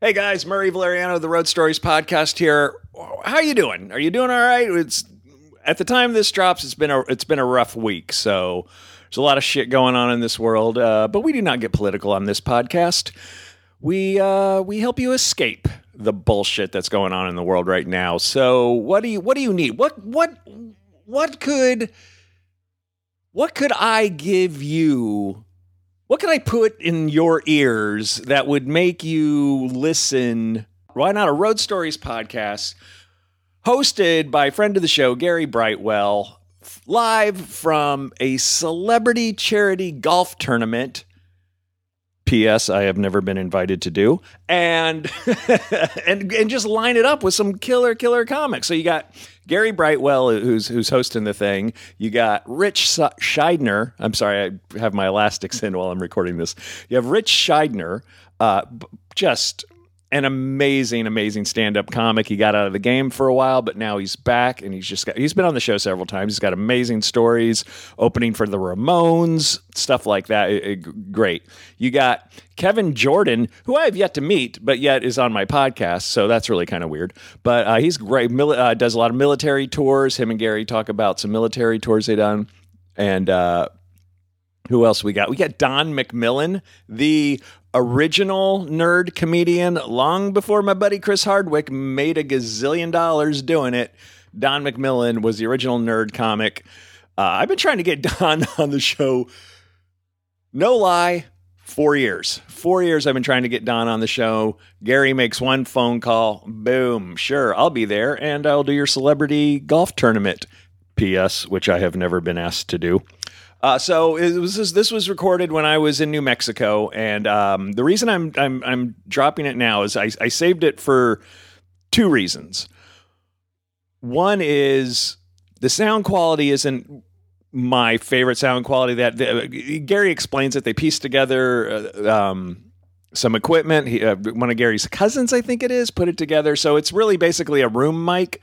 Hey guys, Murray Valeriano, of the Road Stories podcast here. How you doing? Are you doing all right? It's at the time this drops, it's been a it's been a rough week. So there's a lot of shit going on in this world, uh, but we do not get political on this podcast. We uh, we help you escape the bullshit that's going on in the world right now. So what do you what do you need? What what what could what could I give you what can I put in your ears that would make you listen? Why not a Road Stories podcast hosted by friend of the show, Gary Brightwell, live from a celebrity charity golf tournament. P.S. I have never been invited to do, and and and just line it up with some killer killer comics. So you got Gary Brightwell, who's who's hosting the thing. You got Ritch Shydner. I'm sorry, I have my elastics in while I'm recording this. You have Ritch Shydner, uh, just an amazing, amazing stand-up comic. He got out of the game for a while, but now he's back, and he's just got, he's been on the show several times. He's got amazing stories, opening for the Ramones, stuff like that. It, it, great. You got Kevin Jordan, who I have yet to meet, but yet is on my podcast, so that's really kind of weird. But uh, he's great. Uh, does a lot of military tours. Him and Gary talk about some military tours they done, and. Uh, who else we got? We got Don McMillan, the original nerd comedian long before my buddy Chris Hardwick made a gazillion dollars doing it. Don McMillan was the original nerd comic. Uh, I've been trying to get Don on the show. No lie, four years. Four years I've been trying to get Don on the show. Gary makes one phone call. Boom. Sure, I'll be there and I'll do your celebrity golf tournament. P.S., which I have never been asked to do. Uh, so it was this was recorded when I was in New Mexico, and um, the reason I'm I'm I'm dropping it now is I, I saved it for two reasons. One is the sound quality isn't my favorite sound quality. That the, Gary explains it. They pieced together uh, um, some equipment. He, uh, one of Gary's cousins, I think it is, put it together. So it's really basically a room mic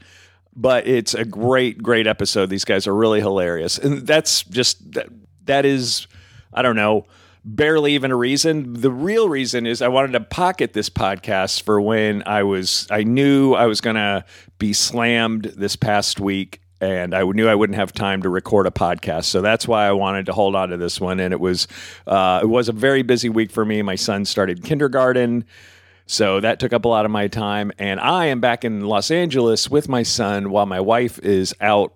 but it's a great, great episode. These guys are really hilarious, and that's just that. That is, I don't know, barely even a reason. The real reason is I wanted to pocket this podcast for when I was. I knew I was going to be slammed this past week. And I knew I wouldn't have time to record a podcast, so that's why I wanted to hold on to this one. And it was, uh, it was a very busy week for me. My son started kindergarten, so that took up a lot of my time. And I am back in Los Angeles with my son while my wife is out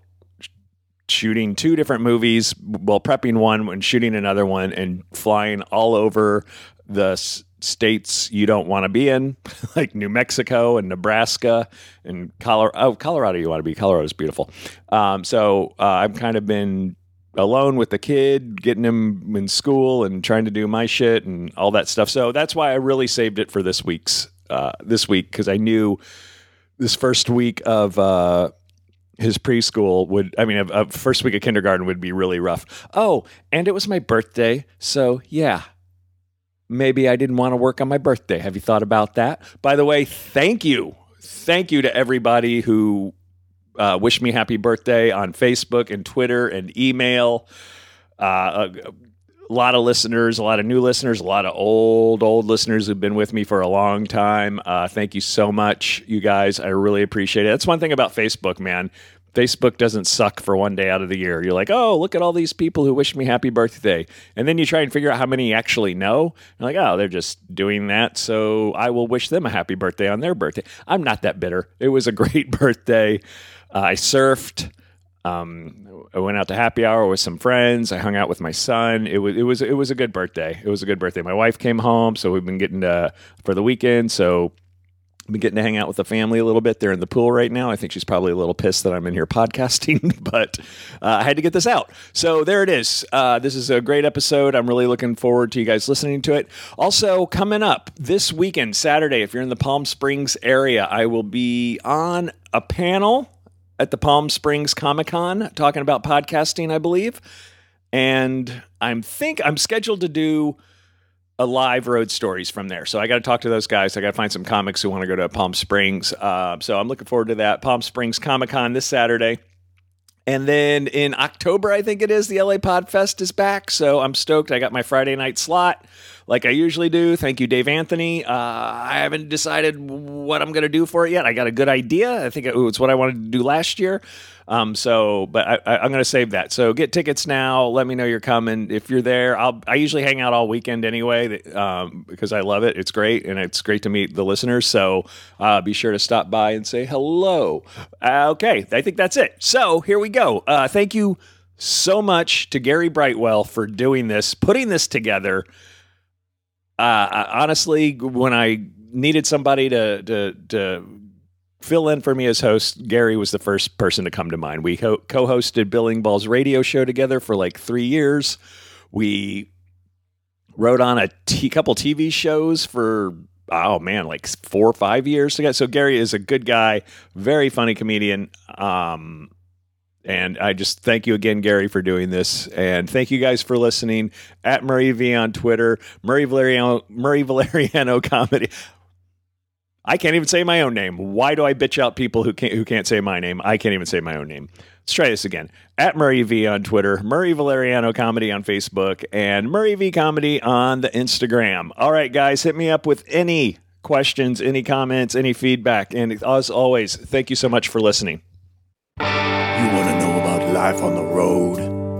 shooting two different movies, well, prepping one and shooting another one, and flying all over the states you don't want to be in, like New Mexico and Nebraska and Colorado. Oh, Colorado, you want to be. Colorado is beautiful. Um, so uh, I've kind of been alone with the kid, getting him in school and trying to do my shit and all that stuff. So that's why I really saved it for this week's uh, this week because I knew this first week of uh, his preschool would I mean a, a first week of kindergarten would be really rough. Oh, and it was my birthday, so yeah. Maybe I didn't want to work on my birthday. Have you thought about that? By the way, thank you. Thank you to everybody who uh, wish me happy birthday on Facebook and Twitter and email. Uh, a, a lot of listeners, a lot of new listeners, a lot of old, old listeners who've been with me for a long time. Uh, thank you so much, you guys. I really appreciate it. That's one thing about Facebook, man. Facebook doesn't suck for one day out of the year. You're like, oh, look at all these people who wish me happy birthday. And then you try and figure out how many you actually know. You're like, oh, they're just doing that. So I will wish them a happy birthday on their birthday. I'm not that bitter. It was a great birthday. Uh, I surfed. Um, I went out to happy hour with some friends. I hung out with my son. It was it was it was a good birthday. It was a good birthday. My wife came home, so we've been getting to for the weekend. So I've been getting to hang out with the family a little bit. They're in the pool right now. I think she's probably a little pissed that I'm in here podcasting, but uh, I had to get this out. So there it is. Uh, this is a great episode. I'm really looking forward to you guys listening to it. Also, coming up this weekend, Saturday, if you're in the Palm Springs area, I will be on a panel at the Palm Springs Comic Con talking about podcasting, I believe. And I'm think I'm scheduled to do a live road stories from there. So I got to talk to those guys. I got to find some comics who want to go to Palm Springs. Uh, so I'm looking forward to that. Palm Springs Comic Con this Saturday. And then in October, I think it is, the LA Podfest is back. So I'm stoked. I got my Friday night slot like I usually do. Thank you, Dave Anthony. Uh, I haven't decided what I'm going to do for it yet. I got a good idea. I think it's what I wanted to do last year. Um, so, but I, am going to save that. So get tickets now. Let me know you're coming. If you're there, I'll, I usually hang out all weekend anyway um, because I love it. It's great. And it's great to meet the listeners. So uh, be sure to stop by and say hello. Uh, okay. I think that's it. So here we go. Uh, thank you so much to Gary Brightwell for doing this, putting this together. Uh, honestly, when I needed somebody to, to, to fill in for me as host, Gary was the first person to come to mind. We co hosted Billing Balls radio show together for like three years. We wrote on a t- couple TV shows for, oh man, like four or five years together. So Gary is a good guy, very funny comedian. Um, and I just thank you again, Gary, for doing this. And thank you guys for listening at Murray V on Twitter, Murray Valeriano, Murray Valeriano Comedy. I can't even say my own name. Why do I bitch out people who can't who can't say my name? I can't even say my own name. Let's try this again. At Murray V on Twitter, Murray Valeriano Comedy on Facebook, and Murray V Comedy on the Instagram. All right, guys, hit me up with any questions, any comments, any feedback. And as always, thank you so much for listening. You want to know about life on the road?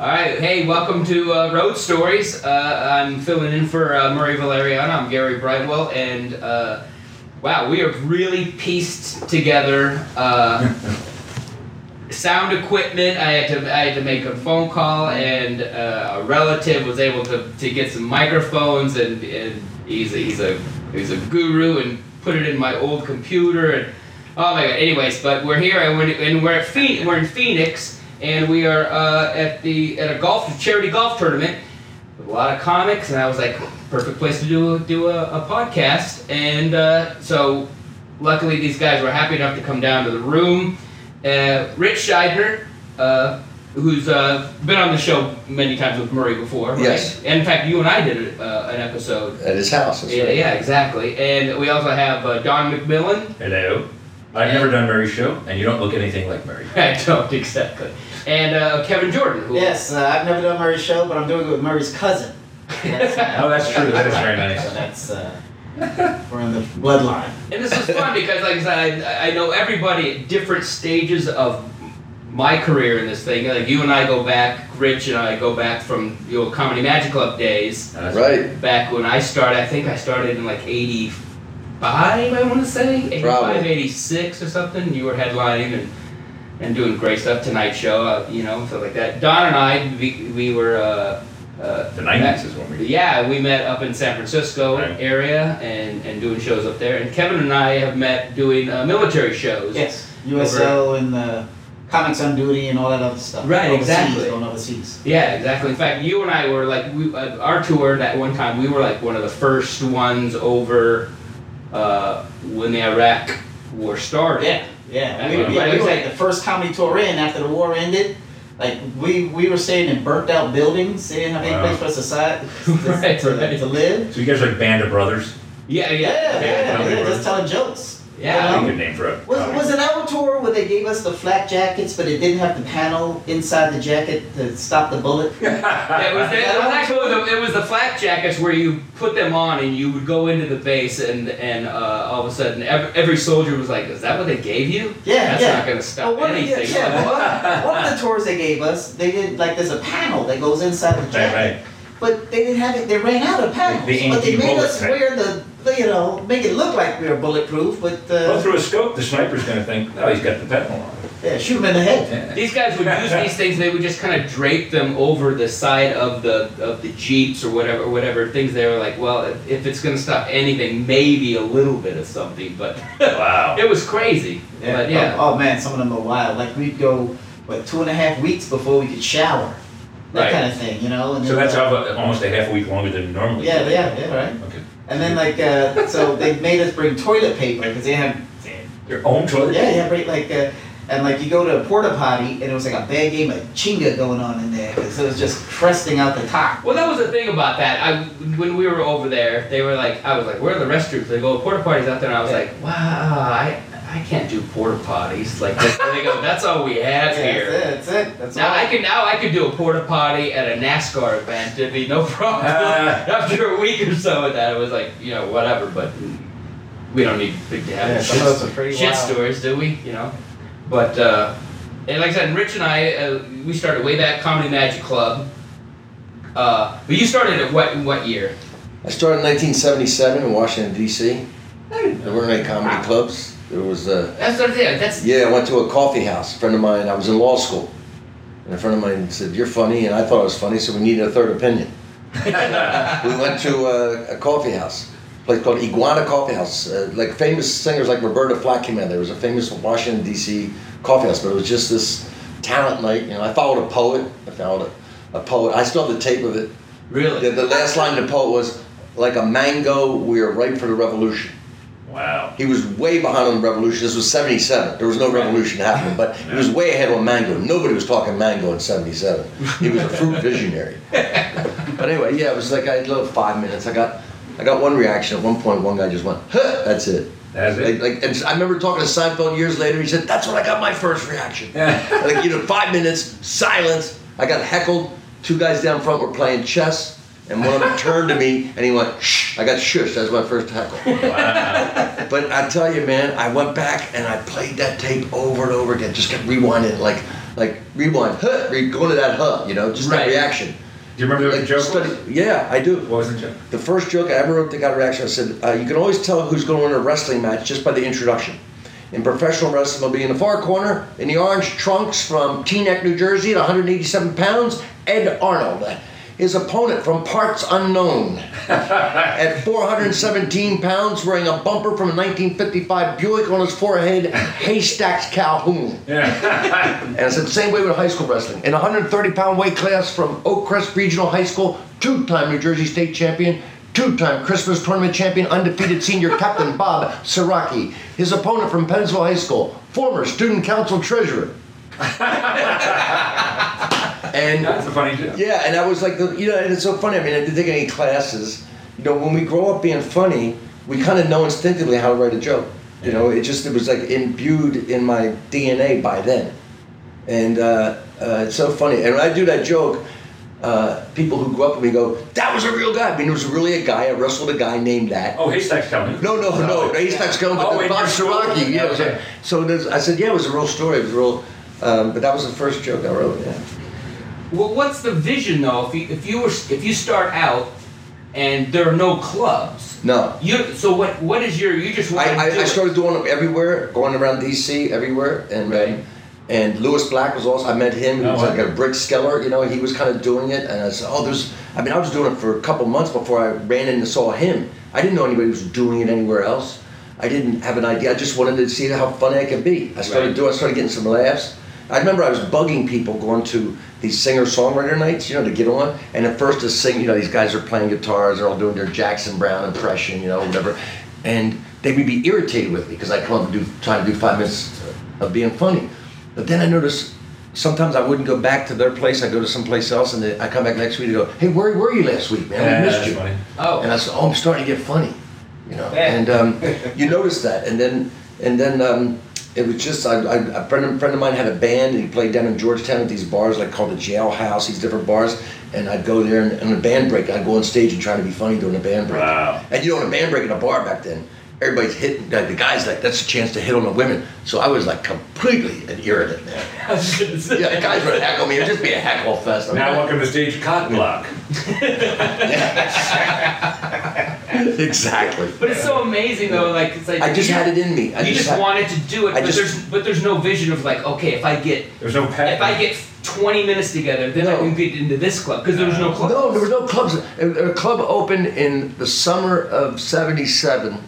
All right, hey, welcome to uh, Road Stories. Uh, I'm filling in for uh, Murray Valeriano. I'm Gary Brightwell, and uh, wow, we have really pieced together uh, sound equipment. I had to I had to make a phone call, and uh, a relative was able to, to get some microphones, and, and he's a, he's a he's a guru, and put it in my old computer, and oh my god. Anyways, but we're here, and we're, and we're at Phoenix, we're in Phoenix and we are uh, at the at a golf charity golf tournament with a lot of comics, and I was like, perfect place to do do a, a podcast. And uh, so, luckily, these guys were happy enough to come down to the room. Uh, Ritch Shydner, uh, who's uh, been on the show many times with Murray before, right? Yes. And in fact, you and I did uh, an episode. At his house. Yeah, right. yeah, exactly. And we also have uh, Don McMillan. Hello. I've never done Murray's show, and you don't look anything like Murray. I don't exactly. And uh, Kevin Jordan. Who, Yes, uh, I've never done Murray's show, but I'm doing it with Murray's cousin. That's, uh, Oh, that's true. That is very So nice. that's uh, we're in the bloodline. And this is fun because, like I said, I, I know everybody at different stages of my career in this thing. Like you and I go back, Ritch and I go back from the old Comedy Magic Club days. That's Right. Back when I started, I think I started in like '85, I want to say 85, Probably. 86 or something. You were headlining and and doing great stuff. Tonight Show, uh, you know, stuff like that. Don and I, we, we were. Uh, uh, The 90s is when we. yeah, we met up in San Francisco Right. area and, and doing shows up there. And Kevin and I have met doing uh, military shows. Yes, USO and uh, Comics on Duty and all that other stuff. Right, overseas, exactly. Going overseas. Yeah, exactly. In fact, you and I were like, we, uh, our tour that one time, we were like one of the first ones over uh, when the Iraq war started. Yeah, yeah. And We, yeah, what we is like the first comedy tour in after the war ended. Like we, we were staying in burnt out buildings. They didn't have any Wow. place for us to, si- to, Right, to, right. to live. So you guys are like Band of Brothers? Yeah, yeah. Yeah, yeah, yeah, Comedy just telling jokes. Yeah. That's a good name for a. Was, comedy. was it our tour where they gave us the flak jackets, but it didn't have the panel inside the jacket to stop the bullet? Yeah, it was, the, it was actually the, it was the flak jackets where you put them on and you would go into the base and and uh, all of a sudden every, every soldier was like, "Is that what they gave you? Yeah, That's yeah. not going to stop Oh, one, of the- anything." yeah, one, one of the tours they gave us, they did like there's a panel that goes inside the jacket, right. but they didn't have it. They ran out of panels, the but they made us wear the, the, you know, make it look like we are bulletproof, but Well, uh, through a scope, the sniper's gonna think, oh, he's got the petal on. yeah, shoot him in the head. Yeah. These guys would use these things. They would just kind of drape them over the side of the of the jeeps or whatever whatever things. They were like, well, if, if it's going to stop anything, maybe a little bit of something. But Wow. it was crazy. But yeah, Oh, oh, man, some of them are wild. Like we'd go what two and a half weeks before we could shower. that Right. kind of thing, you know. And So that's uh, almost a half a week longer than normally. Yeah, yeah, yeah, right. Okay. And then like, uh, so they made us bring toilet paper because they had, Your own toilet? yeah, yeah, right, like, uh, and like you go to a porta potty and it was like a bad game of Jenga going on in there because it was just crusting out the top. Well, that was the thing about that. I when we were over there, they were like, I was like, where are the restrooms? They go, porta potties out there, and I was Yeah. like, wow, I I can't do porta potties like this. And they go, that's all we have Yeah, here. That's it. That's it. That's Now all. I could now I could do a porta potty at a NASCAR event. It'd be no problem. Ah. After a week or so of that, it was like you know whatever. But we don't need big to have Yeah, some shit, those are pretty shit wild. stories, do we? You know. But uh, and like I said, Ritch and I uh, we started way back Comedy Magic Club. Uh, but you started at what what year? I started in 1977 in Washington D.C. There weren't any comedy clubs. There was uh, That's what yeah. That's yeah. I went to a coffee house. A friend of mine. I was in law school, and a friend of mine said, "You're funny," and I thought I was funny, so we needed a third opinion. we went to a, a coffee house, a place called Iguana Coffee House. Uh, like famous singers like Roberta Flack came in. There was a famous Washington D.C. coffee house, but it was just this talent night. You know, I followed a poet. I followed a, a poet. I still have the tape of it. really. The, the last line of the poet was, "Like a mango, we are ripe for the revolution." Wow. He was way behind on the revolution. This was 77. There was no revolution happening, but he was way ahead on mango. Nobody was talking mango in 77. He was a fruit visionary. But anyway, yeah, it was like I had little five minutes. I got I got one reaction. At one point, one guy just went, huh, that's it. That's it. like, and I remember talking to Seinfeld years later. He said, that's when I got my first reaction. like, you know, five minutes, silence. I got heckled. Two guys down front were playing chess. And one of them turned to me and he went, shh. I got shushed. That was my first heckle. Wow. But I tell you, man, I went back and I played that tape over and over again. Just kept rewinding, like, like rewind, huh, re- going to that huh, you know, just Right. that reaction. Do you remember what Like, the joke study- yeah, I do. What was the joke? The first joke I ever wrote that got a reaction, I said, uh, you can always tell who's going to win a wrestling match just by the introduction. In professional wrestling, will be in the far corner, in the orange trunks from Teaneck, New Jersey, at 187 pounds, Ed Arnold. His opponent from parts unknown, at 417 pounds, wearing a bumper from a 1955 Buick on his forehead, Haystacks Calhoun. Yeah. And it's the same way with high school wrestling. In 130 pound weight class from Oak Crest Regional High School, two time New Jersey State champion, two time Christmas tournament champion, undefeated senior captain Bob Siraki. His opponent from Pennsville High School, former student council treasurer. And That's a funny joke. yeah, and I was like, the, you know, and it's so funny. I mean, I didn't take any classes. You know, when we grow up being funny, we kind of know instinctively how to write a joke. You know, it just it was like imbued in my DNA by then, and uh, uh, it's so funny. And when I do that joke, uh, people who grew up with me go, "That was a real guy." I mean, it was really a guy. I wrestled a guy named that. Oh, Haystacks coming. No, no, no. He's not going, but Oh, the Bob? Siraki. Yeah, it was a- Okay. so there's, I said, yeah, it was a real story. It was real, um, but that was the first joke I wrote. Yeah. Well, what's the vision though? If you if you were if you start out and there are no clubs, No. you so what what is your you just want I, to I, do I it. started doing them everywhere, going around DC everywhere, and Right. um, and Lewis Black was also. I met him. He Oh, was wow. like a Brickskeller, you know. He was kind of doing it, and I said, "Oh, there's." I mean, I was doing it for a couple months before I ran in and saw him. I didn't know anybody was doing it anywhere else. I didn't have an idea. I just wanted to see how funny I could be. I started Right. doing. I started getting some laughs. I remember I was bugging people going to these singer songwriter nights, you know, to get on. And at first, to sing, you know, these guys are playing guitars, they're all doing their Jackson Browne impression, you know, whatever. And they would be irritated with me because I come up and do trying to do five minutes of being funny. But then I noticed sometimes I wouldn't go back to their place. I'd go to someplace else, and then I come back next week and go, "Hey, where were you last week, man? Yeah, we missed you." funny. oh And I said, "Oh, I'm starting to get funny," you know. Yeah. And um, you notice that, and then and then um, it was just I, I, a friend of, friend of mine had a band, and he played down in Georgetown at these bars like called the Jailhouse, these different bars, and I'd go there and, and a band break, I'd go on stage and try to be funny during a band break. Wow. And you know, in a band break in a bar back then, everybody's hitting like the guys like that's a chance to hit on the women. So I was like completely an irritant, man. I was gonna say. Yeah, the guys would heckle me. It'd just be a heckle fest. Now welcome to stage cock block. exactly. But it's so amazing though, like it's like I just had it in me. I you just, had- wanted to do it, I but just- there's but there's no vision of like okay, if I get There's no pet. if I get 20 minutes together, then I No. can get into this club because there was no club. No, there was no clubs. A, a club opened in the summer of '77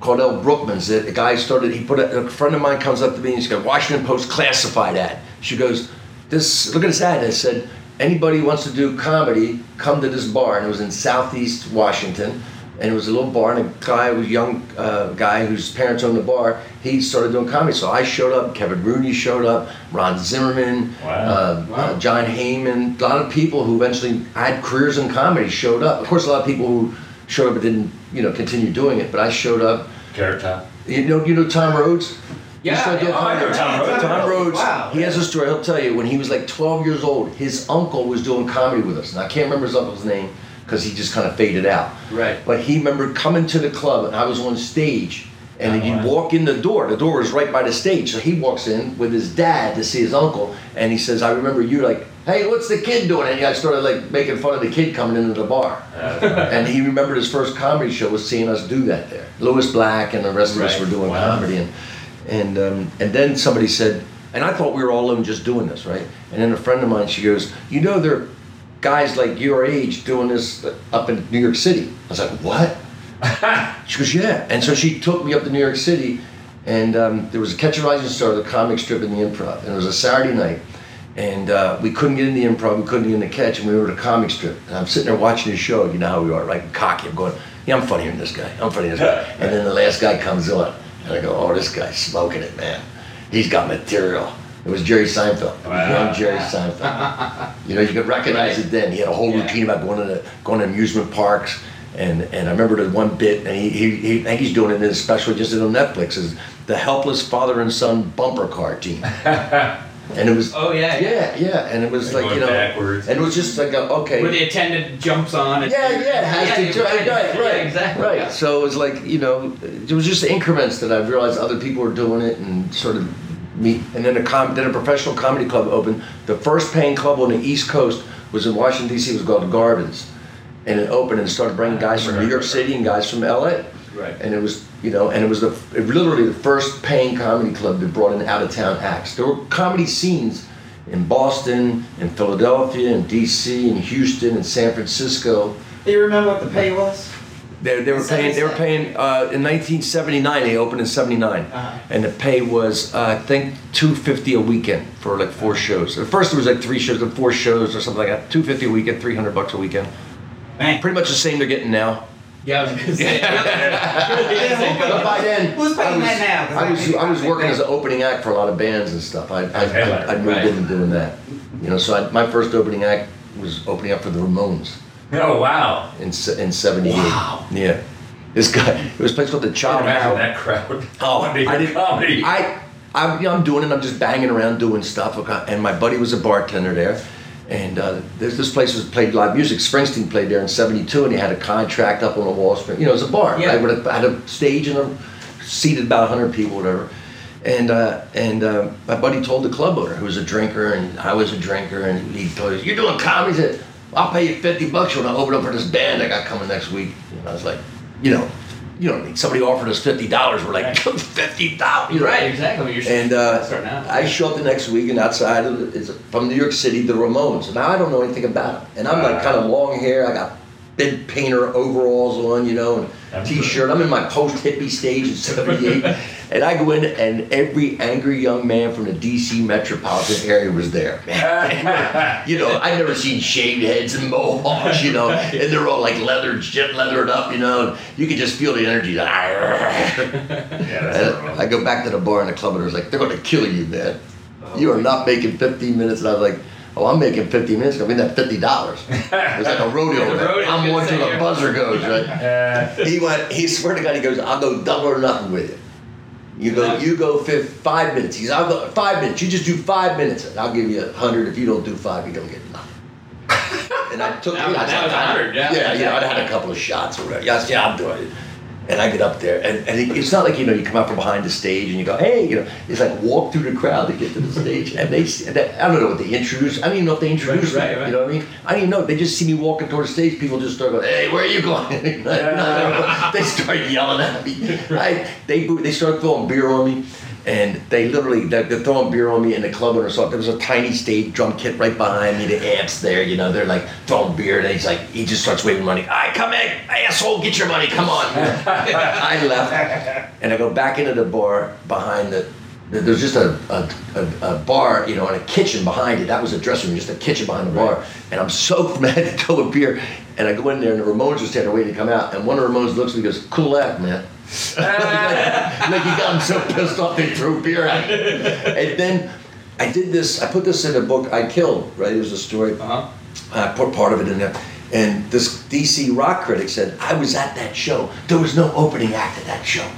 called El Brookman's. The guy started. He put a, a friend of mine comes up to me and she's got Washington Post classified ad. She goes, "This look at this ad." I said, anybody who wants to do comedy, come to this bar. And it was in Southeast Washington. And it was a little bar, and a guy, was a young uh, guy whose parents owned the bar. He started doing comedy, so I showed up. Kevin Rooney showed up. Ron Zimmerman, Wow. uh, uh, John Heyman. A lot of people who eventually had careers in comedy showed up. Of course, a lot of people who showed up but didn't, you know, continue doing it. But I showed up. Carrot Top. You know, you know Tom Rhodes. Yeah, yeah. I know Tom Rhodes. Tom Rhodes. Wow. He has a story. He'll tell you when he was like 12 years old. His uncle was doing comedy with us, and I can't remember his uncle's name because he just kind of faded out. Right. But he remembered coming to the club, and I was on stage. And Oh, you wow. walk in the door. The door was right by the stage. So he walks in with his dad to see his uncle, and he says, "I remember you like, hey, what's the kid doing?" And I started like making fun of the kid coming into the bar. And he remembered his first comedy show was seeing us do that there. Lewis Black and the rest of us were doing Wow. comedy, and and um, and then somebody said, and I thought we were all alone just doing this, right? And then a friend of mine, she goes, you know, there are guys like your age doing this up in New York City. I was like, what? She goes, yeah. And so she took me up to New York City, and um, there was a Catch a Rising Star, the comic strip in the improv, and it was a Saturday night. And uh, we couldn't get in the improv, we couldn't get in the catch, and we were at a comic strip. And I'm sitting there watching the show, you know how we are, right? Cocky. I'm going, yeah, I'm funnier than this guy. I'm funnier than this guy. And then the last guy comes on, and I go, oh, this guy's smoking it, man. He's got material. It was Jerry Seinfeld. It was Wow. young Jerry Seinfeld. you know, you could recognize Right. it then. He had a whole Yeah. routine about going to the, going to amusement parks. And, and I remember the one bit, and he, he, he I think he's doing it in his special, just on Netflix, is the helpless father and son bumper car team. and it was, Oh yeah, yeah. yeah, yeah, and it was Like like, you going know, backwards. and it was just like, a, okay. Where the attendant jumps on. And, Yeah, yeah, it has Yeah, to, right, right, right, yeah, exactly. right. yeah. So it was like, you know, it was just increments that I realized other people were doing it and sort of meet. And then a com- then a professional comedy club opened. The first paying club on the East Coast was in Washington D.C. It was called Garvin's, and it opened and started bringing guys from New York City and guys from L.A. Right. And it was, you know, and it was the it literally the first paying comedy club that brought in out of town acts. There were comedy scenes in Boston, in Philadelphia, in D.C., in Houston, in San Francisco. Do you remember what the pay was? They, they were paying. They were paying uh, in 1979. They opened in '79, Uh-huh. and the pay was uh, I think 250 a weekend for like four shows. At first, it was like three shows, then four shows or something like that. 250 a weekend, 300 bucks a weekend. Man. Pretty much the same they're getting now. Yeah, I was gonna say. But by then, Who's paying I was, that now? 'Cause I was I was I'm working as an opening act for a lot of bands and stuff. I I, Headliner. I, I moved Right. into doing that. You know, so I, my first opening act was opening up for the Ramones Oh wow! in in '78. Wow. Yeah. This guy, it was a place called the Child Imagine that crowd. Oh, I didn't. comedy. I, I, you know, I'm doing it. I'm just banging around doing stuff. And my buddy was a bartender there, and uh, there's this place was played live music. Springsteen played there in '72, and he had a contract up on the wall. You know, it was a bar. Yeah. Right? With a, had a stage and a seated about 100 people, whatever. And uh, and uh, my buddy told the club owner, who was a drinker, and I was a drinker, and he told us, "You're doing comedy." Said, "I'll pay you 50 bucks when I open up for this band I got coming next week." And I was like, you know. You know, somebody offered us fifty dollars. We're like, fifty dollars, Right, exactly. You're and uh, out. I show up the next week, and outside of the, is from New York City, the Ramones. Now I don't know anything about them, and I'm like kind of long hair. I got big painter overalls on, you know, and t-shirt. I'm in my post hippie stage in '78, and I go in, and every angry young man from the D.C. metropolitan area was there. you know, I've never seen shaved heads and mohawks, you know, and they're all like leathered, jet leathered up, you know. You could just feel the energy. yeah, And. I go back to the bar and the club and was like, they're gonna kill you, man. You are not making 15 minutes. And I was like, oh, I'm making 15 minutes. I mean, that $50. It's like a rodeo. Rodeo, I'm one till the buzzer goes, right? Uh, He went, he swear to God, he goes, I'll go double or nothing with you. You go, you go fif- five minutes. He's, I'll go five minutes. You just do five minutes, and I'll give you a hundred. If you don't do five, you don't get nothing. And I took, That was- I was that was a hundred, yeah. yeah, yeah. I'd had a couple of shots or whatever. Yes, yeah, I'm doing it. And I get up there, and, and it, it's not like you know you come out from behind the stage and you go, hey, you know, it's like walk through the crowd to get to the stage, and they, and they I don't know what they introduce. I don't even know if they introduce Right, me. right, right. You know what I mean? I don't even know. They just see me walking toward the stage. People just start going, hey, where are you going? they start yelling at me. I, they they start throwing beer on me. And they literally, they're, they're throwing beer on me in the club owner saw There was a tiny stage drum kit right behind me, the amps there, you know, they're like throwing beer. And he's like, he just starts waving money. All right, come in, asshole, get your money, come on. I left and I go back into the bar behind the, There's just a, a, a, a bar, you know, and a kitchen behind it. That was a dressing room, just a kitchen behind the bar. And I'm so mad to go a beer. And I go in there, and the Ramones was standing waiting to come out. And one of the Ramones looks at me and goes, "Cool act, man." like, like he got him so pissed off they threw beer at him. And then I did this. I put this in a book. I killed. Right, it was a story. Uh-huh. I put part of it in there. And this DC rock critic said, I was at that show. There was no opening act at that show.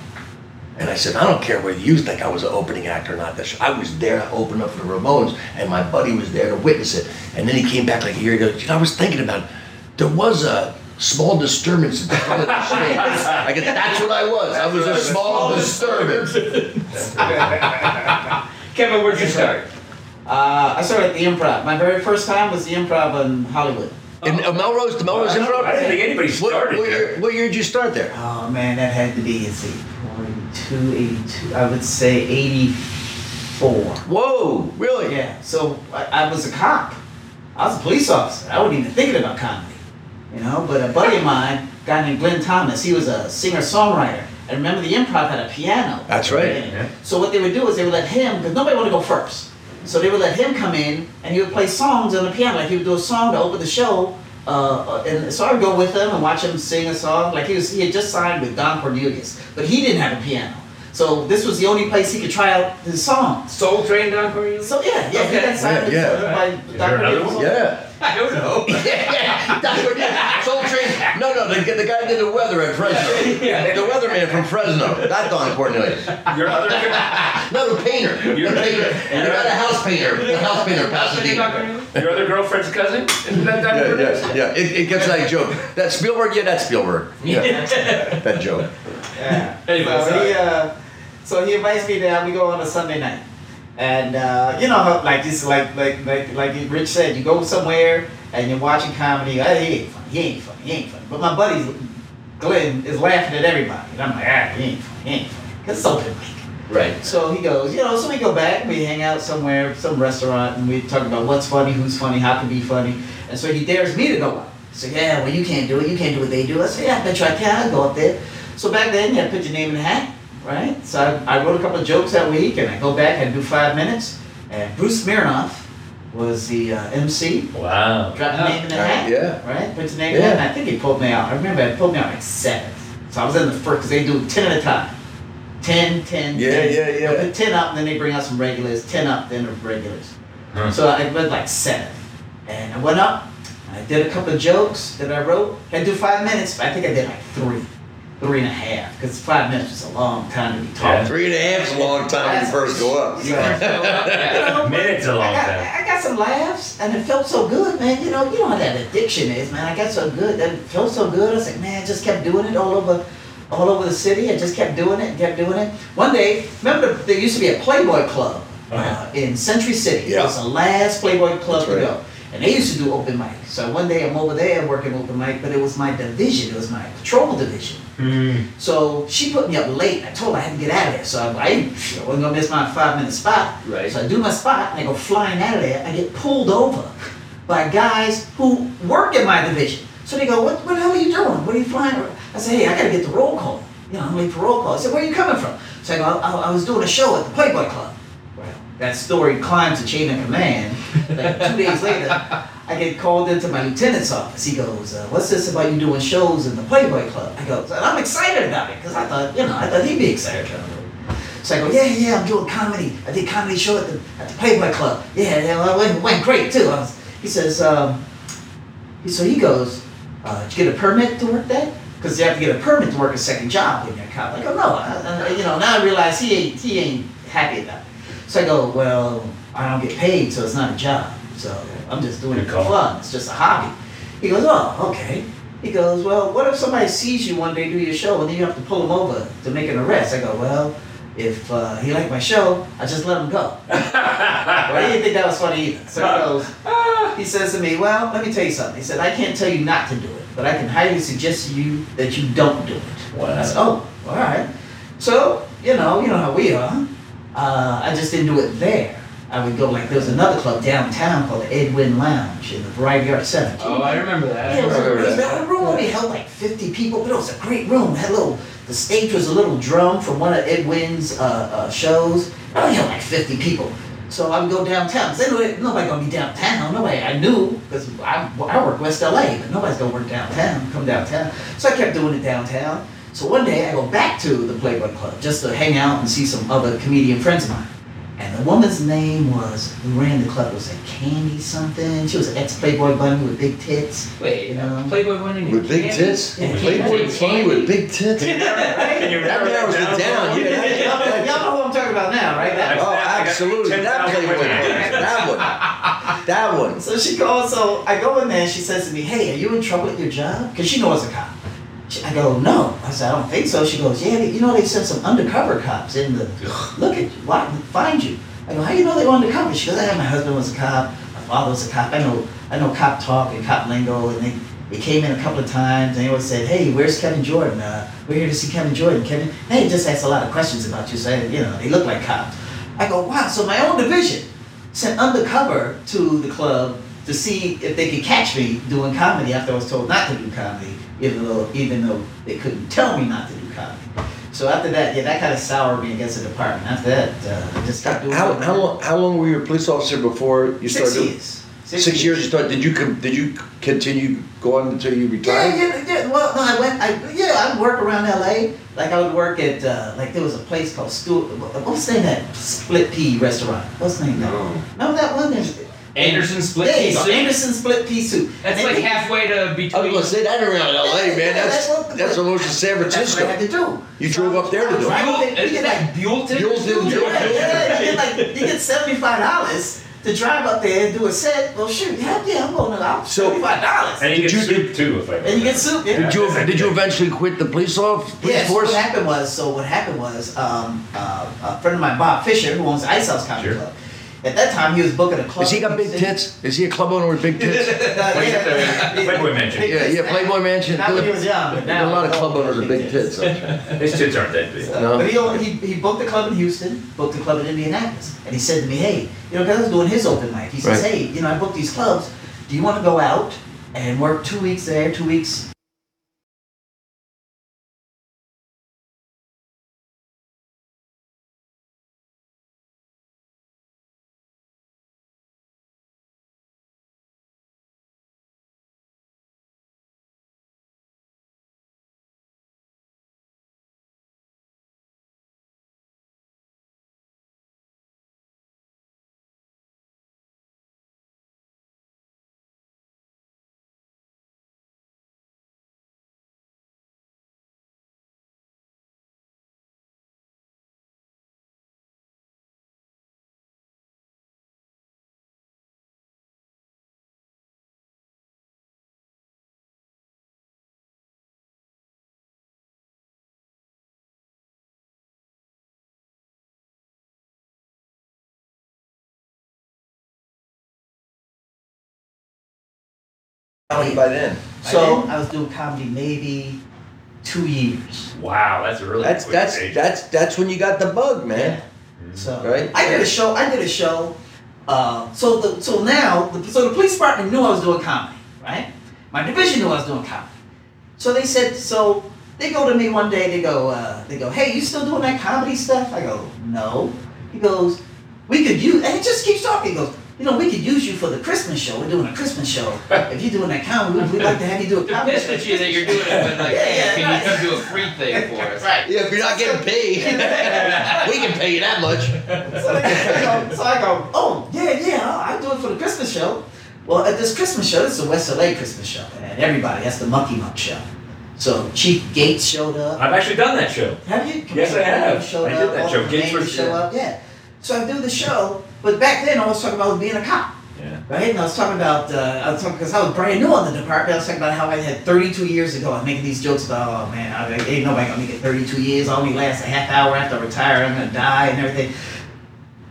And I said, I don't care whether you think I was an opening act or not. That show. I was there to open up for the Ramones, and my buddy was there to witness it. And then he came back like a year ago. You know, I was thinking about it. There was a small disturbance in the front of the stage. I guess that's what I was. I was a small disturbance. Kevin, where'd you start? Uh, I started at the improv. My very first time was the improv in Hollywood. In uh, Melrose, the Melrose I Improv? I didn't think anybody What, started what, year, there. what year did you start there? Oh man, that had to be, let's see, 42, 82, I would say 84. Whoa, really? Yeah, so I, I was a cop. I was a police officer. I wasn't even thinking about comedy, you know. But a buddy of mine, a guy named Glenn Thomas, he was a singer-songwriter. And remember, the improv had a piano. That's right. Yeah. So what they would do is they would let him, because nobody wanted to go first. So they would let him come in and he would play songs on the piano. Like he would do a song to open the show. Uh, and so I would go with him and watch him sing a song. Like he was, he had just signed with Don Cornelius, but he didn't have a piano. So this was the only place he could try out his song. Soul Train Don Cornelius? So yeah, yeah, he Okay. got signed Yeah, yeah. by there Don Cornelius. Yeah. I don't know. yeah, that's what yeah. Soul Train. No, no, the, the guy did the weather at Fresno. Yeah. The weatherman from Fresno. Not Don Cornelius. Your other No, the painter. The You're- painter. And the guy, the house painter. The house painter, Don Pasadena. Your other girlfriend's cousin? Isn't that Don Yeah, Cornelius? yeah, yeah. It, it gets that joke. That Spielberg, yeah, that's Spielberg. Yeah, that joke. Yeah. Anyway, so he, uh, so he invites me down. We go on a Sunday night, and uh, you know, like this, like like like like Ritch said, you go somewhere and you're watching comedy. Oh, he ain't funny. He ain't funny. He ain't funny. But my buddy Glenn is laughing at everybody, and I'm like, ah, he ain't funny. He ain't funny. Cause it's open mic. Right. So he goes, you know, so we go back, we hang out somewhere, some restaurant, and we talk about what's funny, who's funny, how to be funny. And so he dares me to go up. So yeah, well you can't do it, you can't do what they do. I said, yeah, I bet you I can, I'll go up there. So back then you had to put your name in the hat, right? So I, I wrote a couple of jokes that week and I go back and do five minutes. And Bruce Smirnoff was the uh, MC. Wow. Drop your name in the Right, hat. yeah. Right? Put your name in the hat. And I think he pulled me out. I remember it pulled me out like seventh. So I was in the first, because they do 10 at a time. 10, 10, Yeah, 10. yeah, yeah. They'll put 10 up, and then they bring out some regulars. 10 up, then the regulars. Huh. So I went like seventh. And I went up. I did a couple of jokes that I wrote. I do five minutes, but I think I did like three. Three and a half. Because five minutes is a long time to be talking. Yeah. Three and a half is a long time when you first go up. You know, Minute's a long I got, time. I got some laughs, and it felt so good, man. You know, you know how that addiction is, man. I got so good, that it felt so good. I was like, man, I just kept doing it all over, all over the city. I just kept doing it, and kept doing it. One day, remember there used to be a Playboy Club uh, in Century City. It was the last Playboy Club That's to right. go. And they used to do open mic. So one day I'm over there working open mic, but it was my division. It was my patrol division. Hmm. So she put me up late. I told her I had to get out of there. So I, I wasn't gonna miss my five minute spot. Right. So I do my spot and I go flying out of there. I get pulled over by guys who work in my division. So they go, what, what the hell are you doing? What are you flying? I said, hey, I gotta get the roll call. You know, I'm late for roll call. I said, where are you coming from? So I go, I, I was doing a show at the Playboy Club. That story climbs the chain of command. Like two days later, I get called into my lieutenant's office. He goes, uh, "What's this about you doing shows in the Playboy Club?" I go, and "I'm excited about it because I thought, you know, I thought he'd be excited." So I go, "Yeah, yeah, I'm doing comedy. I did comedy show at the at the Playboy Club. Yeah, yeah, well, it went, went great too." Was, he says, um, so he goes, uh, "Did you get a permit to work that?" Because you have to get a permit to work a second job when you're a cop. I go, "No, I, I, you know." Now I realize he ain't he ain't happy about it. So I go, "Well, I don't get paid, so it's not a job. So I'm just doing it for call. fun. It's just a hobby." He goes, "Oh, okay." He goes, "Well, what if somebody sees you one day do your show and then you have to pull him over to make an arrest?" I go, "Well." If uh, he liked my show, I just let him go. well, he didn't think that was funny either. So he goes, he says to me, Well, let me tell you something. He said, I can't tell you not to do it, but I can highly suggest to you that you don't do it. Wow. I said, Oh, all right. So, you know, you know how we are. Uh, I just didn't do it there. I would go like there was another club downtown called the Ed Wynn Lounge in the Variety Arts Center. Oh, I remember that. Yeah, it was, remember it was that. a room only held like 50 people, but it was a great room. It had a little, the stage was a little drum from one of Ed Wynn's uh, uh, shows. It only held like 50 people. So I would go downtown. 'Cause anyway, nobody gonna be downtown. Nobody I knew because I, I work West LA, but nobody's gonna work downtown. Come downtown. So I kept doing it downtown. So one day I go back to the Playboy Club just to hang out and see some other comedian friends of mine. And the woman's name was, who ran the club was like Candy something. She was an ex Playboy bunny with big tits. Wait, You know? Playboy bunny With big tits? Yeah, Playboy bunny with big tits? Can you That narrow narrows it it down. Yeah. Yeah. Y'all know who I'm talking about now, right? That- Oh, absolutely. That Playboy women. one. That one. That one. So she calls, so I go in there and she says to me, Hey, are you in trouble at your job? Because she knows a cop. She, I go, No. I said, I don't think so. She goes, Yeah, you know, they sent some undercover cops in the look at you, why, find you. I go, How you know they were undercover? She goes, Yeah, my husband was a cop, my father was a cop. I know, I know cop talk and cop lingo, and they, they came in a couple of times and they always said, Hey, where's Kevin Jordan? Uh, we're here to see Kevin Jordan. Kevin, they just asked a lot of questions about you, saying, you know, they look like cops. I go, Wow, so my own division sent undercover to the club to see if they could catch me doing comedy after I was told not to do comedy, even though even though they couldn't tell me not to do comedy. So after that, yeah, that kind of soured me against the department. After that, uh, I just stopped doing How, comedy. how, long, how long were you a police officer before you Six started? years. Six, years. You started. Did you com- did you continue going until you retired? yeah, yeah. yeah. Well, no, I went. I yeah, I would work around L.A. Like I would work at uh, like there was a place called Stu. What's the name of that Split Pea restaurant? What's the name? of that? Remember that one? There's, Anderson split there pea soup. Anderson Split Pea Soup. That's And like they- halfway to I was between. gonna say that around LA, man. That's that's almost in San That's what I Francisco. had to do. You drove up there to do it. You isn't get that Buellton? Buellton, Yeah, Buellton. yeah, you get like you get seventy five dollars to drive up there and do a set. Well, shoot, yeah, yeah, I'm going to out So- seventy five dollars. And you get you- soup too, if I And you get soup. Yeah. Did you did you eventually quit the police off police Yes, force? what happened was, so what happened was, um, uh, a friend of mine, Bob Fisher, who owns the Ice House Comedy Sure. Club, at that time he was booking a club. Has he got big tits? Is he a club owner with big tits? Yeah, Playboy Mansion. Yeah, yeah. Playboy Mansion. Not when he was young, but There are now a lot of club owners with big tits. His tits aren't that big. No. But he, owned- he, he booked a club in Houston, booked a club in Indianapolis. And he said to me, hey, you know, because I was doing his open mic, he says, Right. hey, you know, I booked these clubs. Do you want to go out and work two weeks there, two weeks? How many by then? So I was doing comedy maybe two years. Wow, that's really That's quick that's stage. that's that's when you got the bug, man. So Right. I did a show. I did a show. Uh, so the so now the, so the police department knew I was doing comedy, right? My division knew I was doing comedy. So they said so. They go to me one day. They go. Uh, they go. Hey, you still doing that comedy stuff? I go. No. He goes. We could use. And he just keeps talking. He goes. You know, we could use you for the Christmas show. We're doing a Christmas show. If you're doing that comedy, we'd, we'd like to have you do a They're comedy show. at you that you're doing it, but like, Yeah, hey, yeah, can right. you come do a free thing for us? Right. Yeah, if you're not getting paid, we can pay you that much. So, they go, so I go, oh, yeah, yeah, I'll do it for the Christmas show. Well, at this Christmas show, this is a West LA Christmas show, and everybody, that's the Monkey Monk show. So Chief Gates showed up. I've actually done that show. Have you? Yes, I have. Showed I did up, that show. Gates names was- show up, yeah. So I do the show, but back then I was talking about being a cop. Yeah. Right, and I was talking about, uh, I was talking, because I was brand new on the department, I was talking about how I had 32 years ago, I was making these jokes about, oh man, I, ain't nobody gonna make it 32 years, I only last a half hour after I retire, I'm gonna die and everything.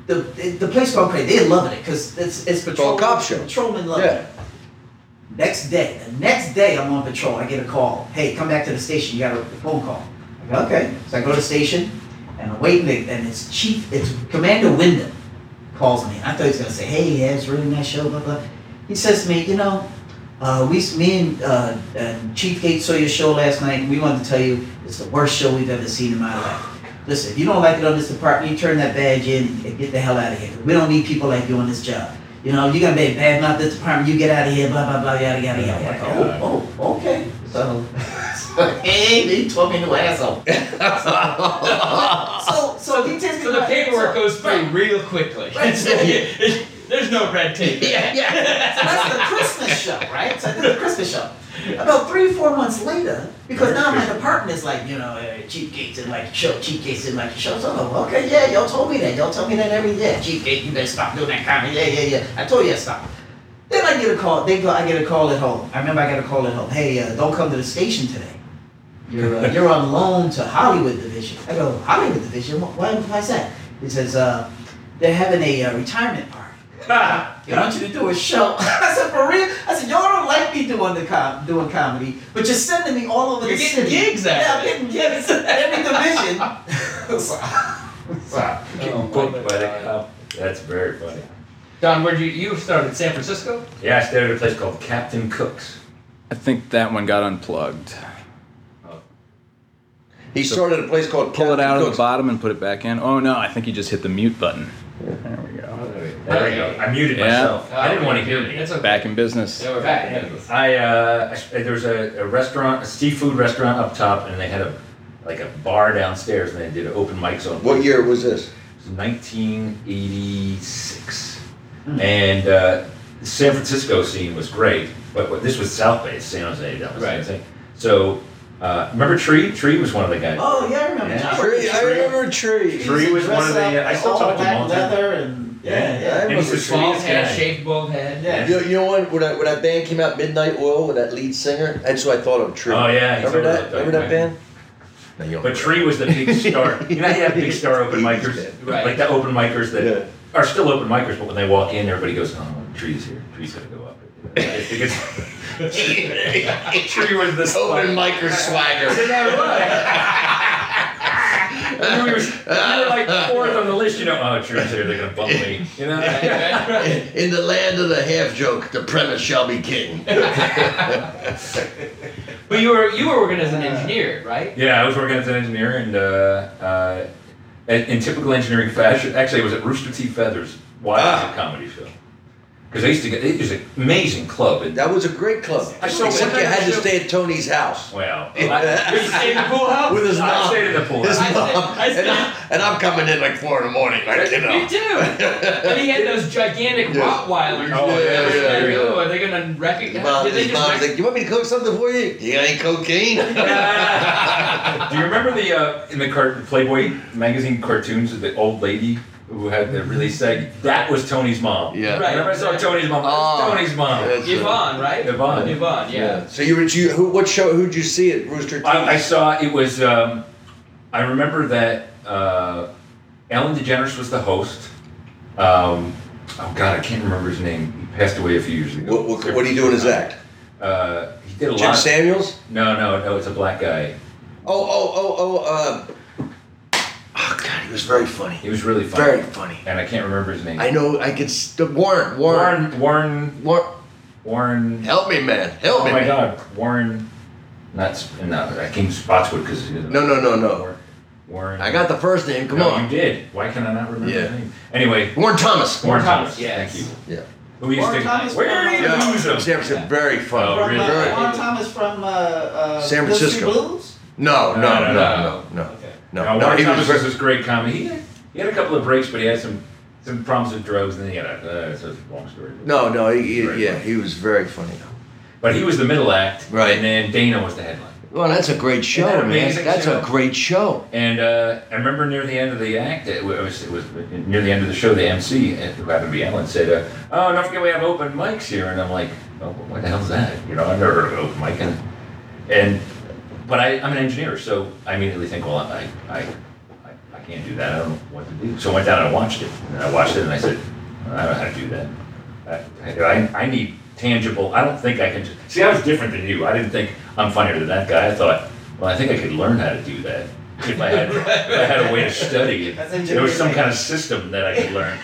The, the place going crazy, they're loving it, because it's, it's patrol. all cop show. Patrolmen love Yeah. it. Next day, the next day I'm on patrol, I get a call, hey, come back to the station, you got a phone call. I go, okay, so I go to the station, and I'm waiting, and it's Chief, it's Commander Wyndham calls me. I thought he was gonna say, "Hey, yeah, it's really nice show." Blah blah. He says to me, "You know, uh, we, me and, uh, and Chief Gates saw your show last night, and we wanted to tell you it's the worst show we've ever seen in my life. Listen, if you don't like it on this department, you turn that badge in and get the hell out of here. We don't need people like you on this job. You know, you're gonna be bad mouth this department, you get out of here, blah blah blah, yada yada yada. Like, oh, oh, okay. So, hey, he told me new asshole. so, so he takes So the paperwork goes through right. real quickly. Right. There's no red tape. Yeah, yeah. So that's the Christmas show, right? So I did the Christmas show. About three four months later, because now my department is like, you know, uh, Chief Gates didn't like the show, Chief Gates didn't like the show. So, I'm like, okay, yeah, y'all told me that. Y'all tell me that every day. Chief Gates, you better stop doing that comedy. Yeah, yeah, yeah. I told you to stop. Then I get a call. They go. I get a call at home. I remember I got a call at home. Hey, uh, don't come to the station today. You're uh, you're on loan to Hollywood Division. I go Hollywood Division. Wh- Why? Why's that? He says uh, they're having a uh, retirement party. They want you to do a show. I said, for real? I said, y'all don't like me doing the com- doing comedy, but you're sending me all over You're the getting city. gigs out Yeah, I'm getting gigs. at Every division. so, so, Getting booked by the cop. That's very funny. Don, where'd you you started in San Francisco? Yeah, I started at a place called Captain Cook's. I think that one got unplugged. He started a place called Pull it Captain out of the bottom and put it back in. Oh no, I think you just hit the mute button. There we go. There we go. I muted Yeah. myself. I didn't want to hear me. That's okay. Back in business. Yeah, we're back. I uh, I- there was a, a restaurant, a seafood restaurant up top, and they had a like a bar downstairs, and they did an open mic zone. What year was this? It was 1986, and uh, the San Francisco scene was great, but, but this was South Bay, San Jose, that was the Right. same thing. So uh, remember Tree? Tree was one of the guys. oh yeah, I remember. Yeah. John Tree, I remember Tree. Tree was one of the. Dress up I still talk to him all the time. leather and yeah, Yeah. yeah. I And he's remember the Tree. Bald sweetest head, guy. shaved bald head. Yeah. You, you know when when, I, when that band came out, Midnight Oil, with that lead singer? That's who I thought of. Tree. Oh, yeah, remember that? that Remember that band. band? No, you But remember. Tree was the big star. You know, how you have big star open micers, Right. like the open micers that Yeah. are still open micers, but when they walk in, everybody goes, "Oh, Tree's here. Tree's gonna go up." Because Tree was the Open star. micer swagger. Isn't that right? And we were, we were like fourth on the list, you know. Oh, Tree's here. They're gonna bump me. You know. In the land of the half joke, the premise shall be king. But you were you were working as an engineer, right? Yeah, I was working as an engineer, and uh, uh, in, in typical engineering fashion, actually, it was at Rooster T. Feathers, Why Ah. a comedy show. Because I used to get, it was an amazing club. And, That was a great club. I saw Except you had to show- stay at Tony's house. well, Did you stay in the pool house? With his I mom. stayed in the pool. His I mom. stayed- I and, I, and I'm coming in like four in the morning, like, you know. Me too. and he had those gigantic Yeah. Rottweilers. Oh, yeah, They were yeah, like, yeah. "Oh, are they gonna recognize? Mom, Did they his just mom's rec- like, you want me to cook something for you? You got any cocaine? Do you remember the uh, in the car- Playboy magazine cartoons, of the old lady who had the really sag? That was Tony's mom. Yeah. Right. Whenever I saw Tony's mom, Oh. that's Tony's mom. Uh, Yvonne, right? Yvonne. Yvonne, yeah. So you were you who? What show? Who'd you see at Rooster T.? I, I saw it was. Um, I remember that uh, Ellen DeGeneres was the host. Um, oh God, I can't remember his name. He passed away a few years ago. what, what, what are you doing as act? Uh, he did a Jim lot. Samuels? no, no, no. It's a black guy. Oh, oh, oh, oh. Uh, oh God, he was very funny. He was really funny. Very funny. And I can't remember his name. I know. I could. St- Warren. Warren. Warren. Warren. Warren. Warren. Help me, man. Help Oh me. Oh my man. God, Warren. Not Sp- no. I came Spotswood because No, no, no, no. Warren. I got the first name. Come no, on. You did. Why can I not remember Yeah. his name? Anyway, Warren Thomas. Warren Thomas, Thomas. yes. Thank you. Yeah. Who used Warren to? Thomas Where from- do you Yeah. lose him? San Francisco. Very funny. Oh, From really? uh, Warren Thomas from uh, uh, San Francisco. Blues. No, no, no, No, no, no, no, no. Okay. No, No, no, Warren he was Thomas was this great comedy. He had, he had a couple of breaks, but he had some some problems with drugs, and then he had a. Uh, it's a long story. no, no, he, he- Very yeah, funny. he was very funny. But he was the middle act, Right. And then Dana was the headline. Well, that's a great show, that man. That's show? a great show. And uh, I remember near the end of the act, it was, it was near the end of the show, the MC, uh, who happened to be Ellen, said, uh, "Oh, don't forget we have open mics here." And I'm like, "Oh, what the hell's that?" You know, I've never heard of open mic. And, and but I, I'm an engineer, so I immediately think, well, I, I, I, I can't do that. I don't know what to do. So I went down and I watched it. And I watched it and I said, I don't know how to do that. I, I, I need tangible. I don't think I can. Just, see, I was different than you. I didn't think I'm funnier than that guy. I thought, well, I think I could learn how to do that if I had, if I had a way to study it. There was some kind of system that I could learn.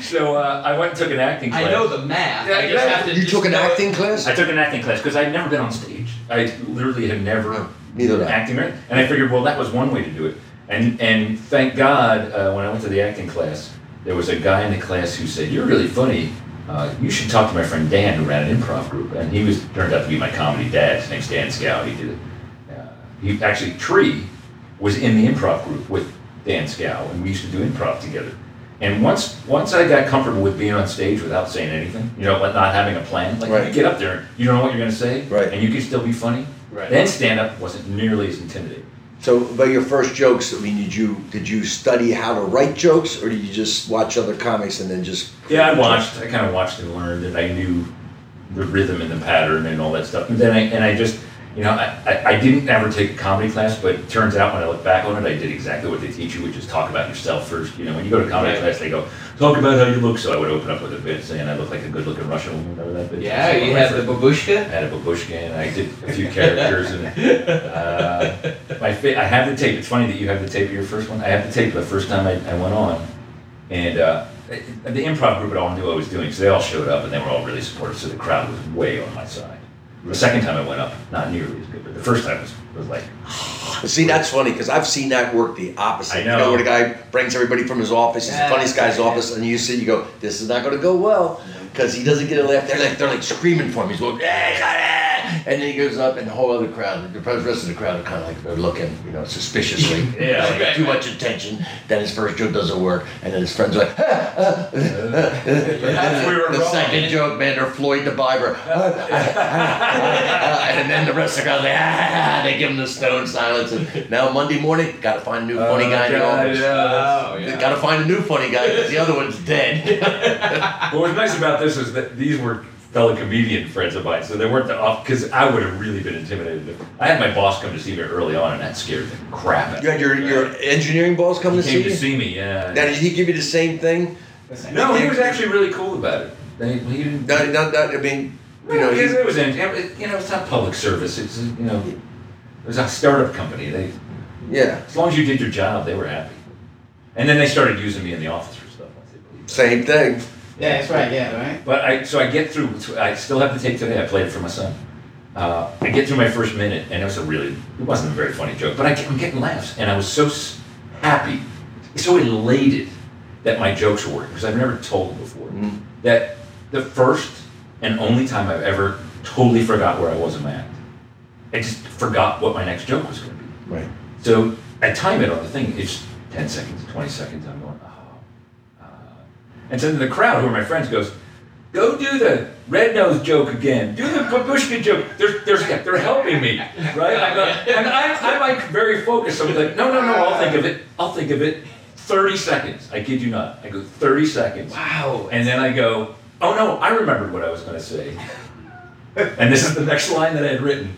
so uh, I went and took an acting class. I know the math. Yeah, I just yeah. have to. You just took an know acting class? I took an acting class because I'd never been on stage. I literally had never Neither I. acting, right? and I figured, well, that was one way to do it. And and thank God, uh, when I went to the acting class, there was a guy in the class who said, "You're really funny. Uh, you should talk to my friend Dan, who ran an improv group." And he was turned out to be my comedy dad. His name's Dan Scow. He did it. Uh, he actually Tree was in the improv group with Dan Scow, and we used to do improv together. And once once I got comfortable with being on stage without saying anything, you know, like not having a plan, like Right. you get up there, you don't know what you're going to say, Right. and you can still be funny. Right. Then stand up wasn't nearly as intimidating. So, but your first jokes, I mean, did you did you study how to write jokes, or did you just watch other comics and then just? Yeah, I watched. I kind of watched and learned, and I knew the rhythm and the pattern and all that stuff. And then I and I just, you know, I, I, I didn't ever take a comedy class, but it turns out when I look back on it, I did exactly what they teach you, which is talk about yourself first. You know, when you go to comedy Right. class, they go talk about how you look. So I would open up with a bit saying I look like a good-looking Russian woman. Remember that bit? Yeah, you had the babushka. I had a babushka and I did a few characters and uh, my fa- I have the tape. It's funny that you have the tape of your first one. I have the tape the first time I, I went on, and uh, the improv group at all knew what I was doing, so they all showed up and they were all really supportive. So the crowd was way on my side. The second time I went up, not nearly as good, but the first time was was like, see, that's funny because I've seen that work the opposite. I You know, know. where the guy brings everybody from his office, he's Yeah, the funniest guy's yeah. office, and you see, you go, this is not going to go well because he doesn't get a laugh. They're like, they're like screaming for him. He's going, "Eh, God, eh," and then he goes up, and the whole other crowd, the rest of the crowd are kind of like they're looking, you know, suspiciously. Yeah, like, right, too much attention. Then his first joke doesn't work, and then his friends are like, "Ah, Perhaps we were the wrong. second joke, man, they're Floyd the Biber. and then the rest of the crowd, like, ah, they give him the stone silence. And now Monday morning, got to find a new funny guy in the office. Oh, yeah. Got to find a new funny guy because the other one's dead. what was nice about this is that these were fellow comedian friends of mine, so they weren't the off because I would have really been intimidated. I had my boss come to see me early on, and that scared the crap out of me. you had your, your engineering boss come He to came see to you? see me, yeah. Now, did he give you the same thing? No, he was actually really cool about it. They, he didn't. No, no, no, I mean, you know, he, it was in, you know, it's not public service. It's you know, it was a startup company. They, yeah, as long as you did your job, they were happy. And then they started using me in the office for stuff. once they believed it. same thing. Yeah, that's right. Yeah, right. But I, so I get through. I still have the tape today. I played it for my son. Uh, I get through my first minute, and it was a really, it wasn't a very funny joke, but I, am getting laughs, and I was so happy, so elated that my jokes were working because I've never told before Mm. that the first and only time I've ever totally forgot where I was in my act. I just forgot what my next joke was going to be. Right. So I time it on the thing. It's 10 seconds, 20 seconds. I'm going. And so then the crowd, who are my friends, goes, go do the red nose joke again. Do the babushka joke. They're, they're, they're helping me, right? I go, and I'm, I'm like very focused. I'm like, no, no, no, I'll think of it. I'll think of it. 30 seconds. I kid you not. I go 30 seconds. Wow. And then I go, oh no, I remembered what I was going to say. And this is the next line that I had written.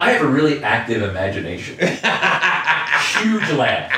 I have a really active imagination. Huge laugh.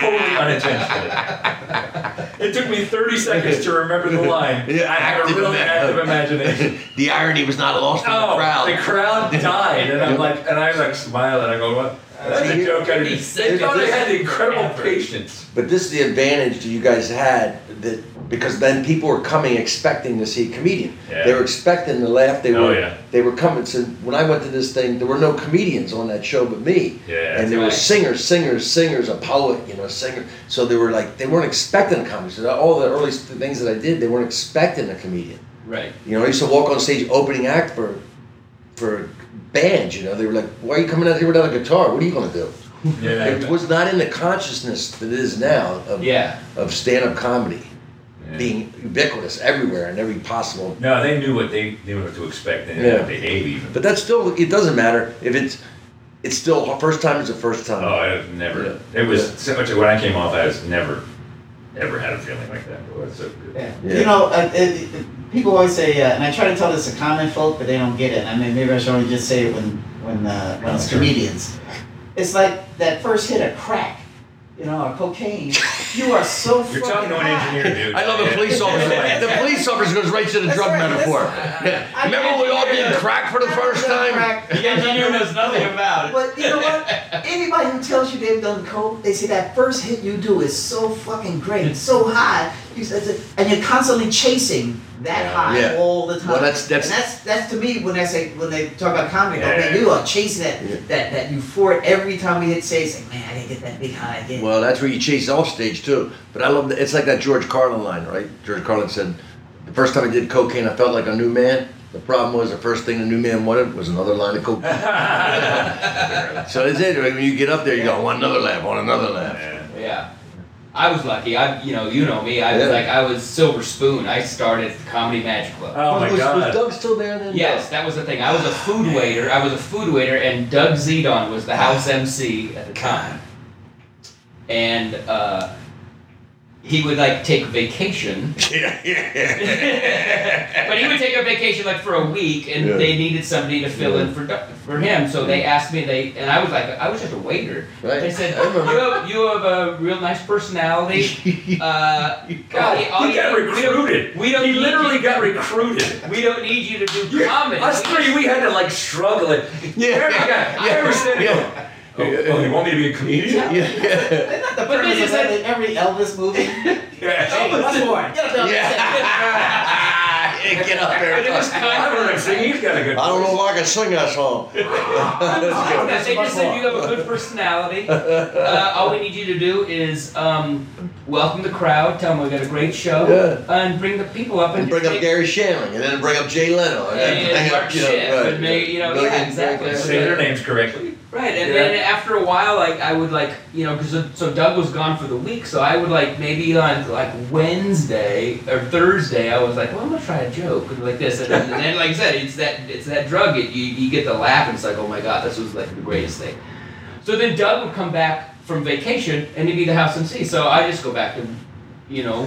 Totally unintentional. It took me 30 seconds to remember the line. Yeah, I have a really active imagination. the irony was not lost in the crowd. the crowd died, and I'm like, and I like smile, and I go, what? That's a joke I didn't. They thought I had incredible patience. But this is the advantage that you guys had that because then people were coming expecting to see a comedian. Yeah. They were expecting to laugh. They Oh, were yeah. they were coming. So when I went to this thing, there were no comedians on that show but me. Yeah, and there right. were singers, singers, singers, a poet, you know, a singer. So they were like they weren't expecting a comedy. So all the early things that I did, they weren't expecting a comedian. Right. You know, I used to walk on stage opening act for for bands. You know, they were like, "Why are you coming out here without a guitar? What are you going to do?" Yeah. It was not in the consciousness that it is now of, Yeah. of stand-up comedy Yeah. being ubiquitous everywhere and every possible. No, they knew what they knew what to expect and Yeah. how to behave even. But that's still it doesn't matter if it's it's still first time is the first time. Oh, I have never. Yeah. It was Yeah. so much when I came off. I was never, ever had a feeling like that. It was so good. Yeah. Yeah. You know, uh, it, it- people always say, uh, and I try to tell this to common folk, but they don't get it. I mean, maybe I should only just say it when when uh, when it's comedians. It's like that first hit of crack, you know, or cocaine. You are so You're fucking talking to an high. engineer, dude. I love the police officer. the police reference goes right to the That's drug right, metaphor. that's- Yeah. I- Remember we all did crack for the first time? Crack. The engineer knows nothing about it. But you know what? Anybody who tells you they've done coke, they say that first hit you do is so fucking great, so high, you said, and you're constantly chasing that high Yeah. all the time. Well, that's- that's- and that's that's to me when I say when they talk about comedy, go, Yeah. man, you are chasing that Yeah. that that euphoric every time we hit stage. Like, man, I didn't get that big high again. Well, that's where you chase off stage too. But I love that. It's like that George Carlin line, right? George Carlin said, "The first time I did cocaine, I felt like a new man. The problem was the first thing the new man wanted was another line of cocaine." so that's it. When you get up there, you go, "I want another lap, I want another lap." Yeah. I was lucky. I, you know, you know me. I was Yeah. like, I was Silver Spoon. I started at the Comedy Magic Club. Oh my was, god. was Doug still there then? Yes, that was the thing. I was a food waiter. I was a food waiter, and Doug Zedon was the house MC at the time. And uh, he would like take vacation, yeah, yeah. but he would take a vacation like for a week, and Yeah. they needed somebody to fill in for for him. So they asked me. They and I was like, I was just a waiter. Right. They said, I remember. you have, you have a real nice personality. Uh, God, he all you- got we don't- recruited. We don't He literally you- got recruited. We don't need you to do You- comedy. Us We three, we had to like struggle. It. Yeah. Every guy, I ever said, Yeah. Oh, oh, you want me to be a comedian? yeah. Isn't that the But premise this of is every, every Elvis movie? Yeah. Elvis, boy, get up there. Yeah, get up there. But it was I kind don't know. of. See, he's got a good. I don't know if I can sing that song. They just said you have a good personality. Uh, all we need you to do is um, welcome the crowd, tell them we got a great show, Yeah. and bring the people up and, And bring up Garry Shandling, and then bring up Jay Leno, and then And bring Mark up, you know, Schiff, right, and you know, yeah, exactly. Say their names correctly. Right, and Yeah. then after a while, like I would like you know, because so Doug was gone for the week, so I would like maybe on like Wednesday or Thursday, I was like, well, I'm gonna try a joke like this, and then, and then like I said, it's that it's that drug. It, you you get the laugh, and it's like, oh my god, this was like the greatest thing. So then Doug would come back from vacation, and he'd be the house MC. So I just go back to, you know,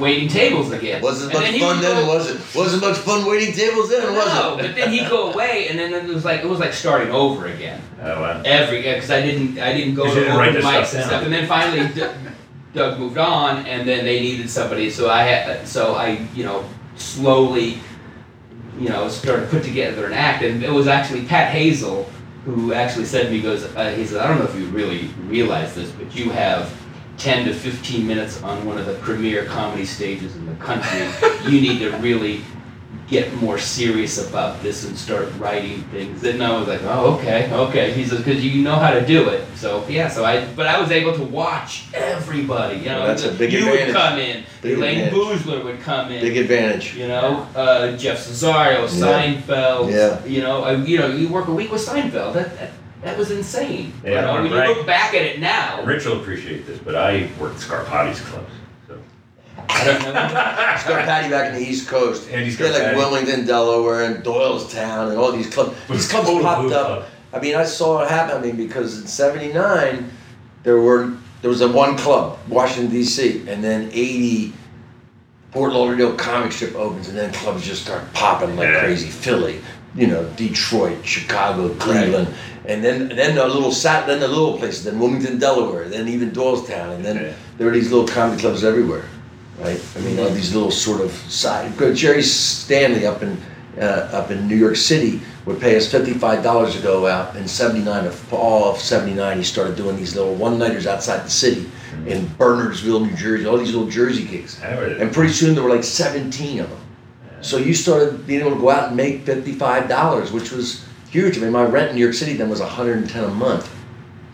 waiting tables again. Wasn't And much then fun then, go- was it? Wasn't much fun waiting tables then, was no, it? No but then he'd go away, and then it was like it was like starting over again Oh wow. every because I didn't I didn't go You to didn't write open this mics stuff and down. stuff, and then finally D- Doug moved on, and then they needed somebody, so I had so I you know slowly you know started to put together an act, and it was actually Pat Hazell who actually said to me, goes, uh, he said, I don't know if you really realize this, but you have. 10 to 15 minutes on one of the premier comedy stages in the country. you need to really get more serious about this and start writing things. And I was like, oh, okay, okay. He says, because you know how to do it. So yeah, so I, but I was able to watch everybody. You know, Well, that's a big you advantage. would come in, Big Elayne advantage. Boosler would come in. Big advantage. you know, uh, Jeff Cesario, Seinfeld. Yeah. You know, you know, you work a week with Seinfeld. That that, that was insane. Yeah, you know, I'm when you look back at it now, Ritch will appreciate this, but I worked Scarpati's clubs. So. I don't know. Scott Patty back in the East Coast. Andy They had like Wilmington, Delaware, and Doylestown, and all these clubs. These clubs Total popped booth up. club. I mean, I saw it happen. I mean, because in '79 there were there was a one club, Washington D.C., and then '80 Fort Lauderdale comic strip opens, and then clubs just start popping like Yeah. crazy. Philly, you know, Detroit, Chicago, Cleveland, and then and then the little sat then the little places, then Wilmington, Delaware, then even Doylestown, and then Yeah. there were these little comedy clubs everywhere, right? I mean, all these little sort of side. Jerry Stanley up in uh, up in New York City would pay us fifty five dollars to go out. In '79, of fall of '79, he started doing these little one nighters outside the city in Bernardsville, New Jersey. All these little Jersey gigs, and pretty soon there were like seventeen of them. So you started being able to go out and make fifty-five dollars, which was huge. I mean, my rent in New York City then was one hundred and ten a month.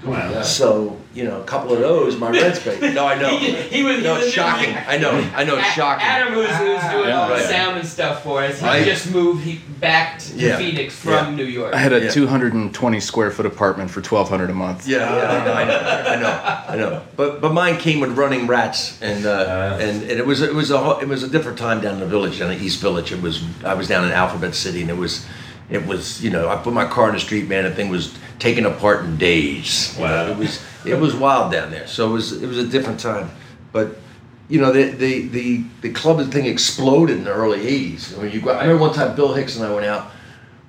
Wow. So you know, a couple of those, my rent's paid. No, I know. He, he was. No, he was it's shocking. I know. I know. It's A- shocking. Adam, who's, who's doing Yeah, all the right. sound and stuff for us, he Right. just moved he back to Yeah. Phoenix from Yeah. New York. I had a Yeah. 220 square foot apartment for 1200 a month. Yeah, yeah, I know, I know, I know, I know. But but mine came with running rats, and uh, Uh. and, and it was it was a it was a different time down in the village, down in East Village. It was I was down in Alphabet City, and it was it was you know I put my car in the street, man. The thing was taken apart in days. Wow. it was it was wild down there. So it was it was a different time, but. You know the, the the the club thing exploded in the early '80s. When you go, I remember one time Bill Hicks and I went out.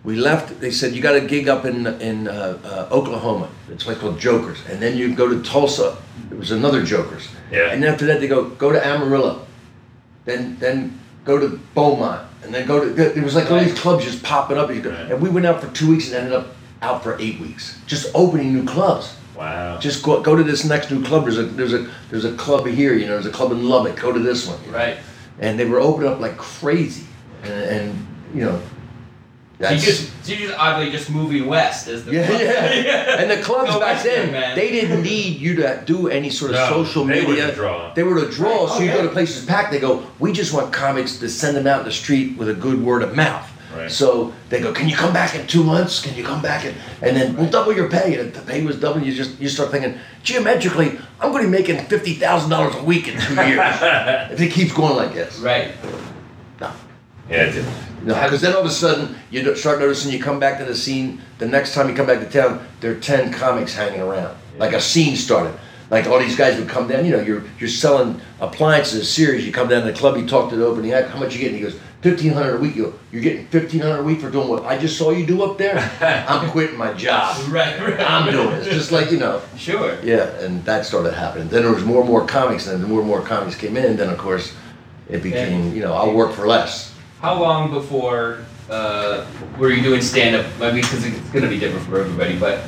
We left. They said you got a gig up in in uh, uh, Oklahoma. It's a place called Jokers, and then you go to Tulsa. It was another Jokers. Yeah. And after that, they go go to Amarillo. Then then go to Beaumont, and then go to. It was like all these clubs just popping up. You go- Right. And we went out for two weeks and ended up out for eight weeks, just opening new clubs. Wow. Just go, go to this next new club. There's a there's a there's a club here. You know, there's a club in Lubbock. Go to this one. you know. Right. And they were opening up like crazy, and, and you know. So you just, so you just oddly just moving west as the Yeah, club. yeah. And the clubs Go back Western, then, man. they didn't need you to do any sort of No, social they were media. draw. They were to draw. So Oh, you go to places packed. They go, we just want comics to send them out in the street with a good word of mouth. Right. So they go, can you come back in two months? Can you come back in? And then we'll double your pay. And if the pay was double, you just you start thinking geometrically, I'm going to be making fifty thousand dollars a week in two years if it keeps going like this. Right. No. Yeah, it did. No, because then all of a sudden you start noticing you come back to the scene. The next time you come back to town, there are ten comics hanging around. Like a scene started. Like all these guys would come down. You know, you're you're selling appliances, series. You come down to the club. You talk to the opening act. How much you getting? He goes fifteen hundred a week. You go, you're getting fifteen hundred a week for doing what I just saw you do up there. I'm quitting my job. Right. right. I'm doing it. Just like you know. Sure. Yeah, and that started happening. Then there was more and more comics, and then more and more comics came in. And then of course, it became you know I'll work for less. How long before uh, were you doing stand up? I mean, because it's going to be different for everybody, but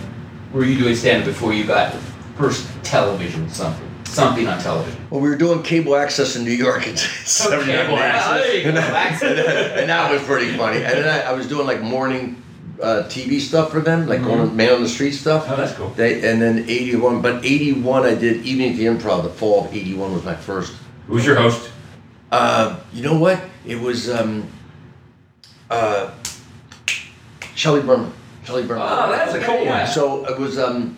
were you doing stand up before you got first television something? Something on television? Well, we were doing cable access in New York in '79. Okay, well, you and, that, and that was pretty funny. And then I, I was doing like morning uh, TV stuff for them, like going man on the street stuff. Oh, that's cool. They and then '81, but '81 I did Evening at the Improv. The fall of '81 was my first. Who's your host? Uh, you know what? It was um, uh, Shelley Berman. Shelley Berman. Oh, that's a cool one. So it was um,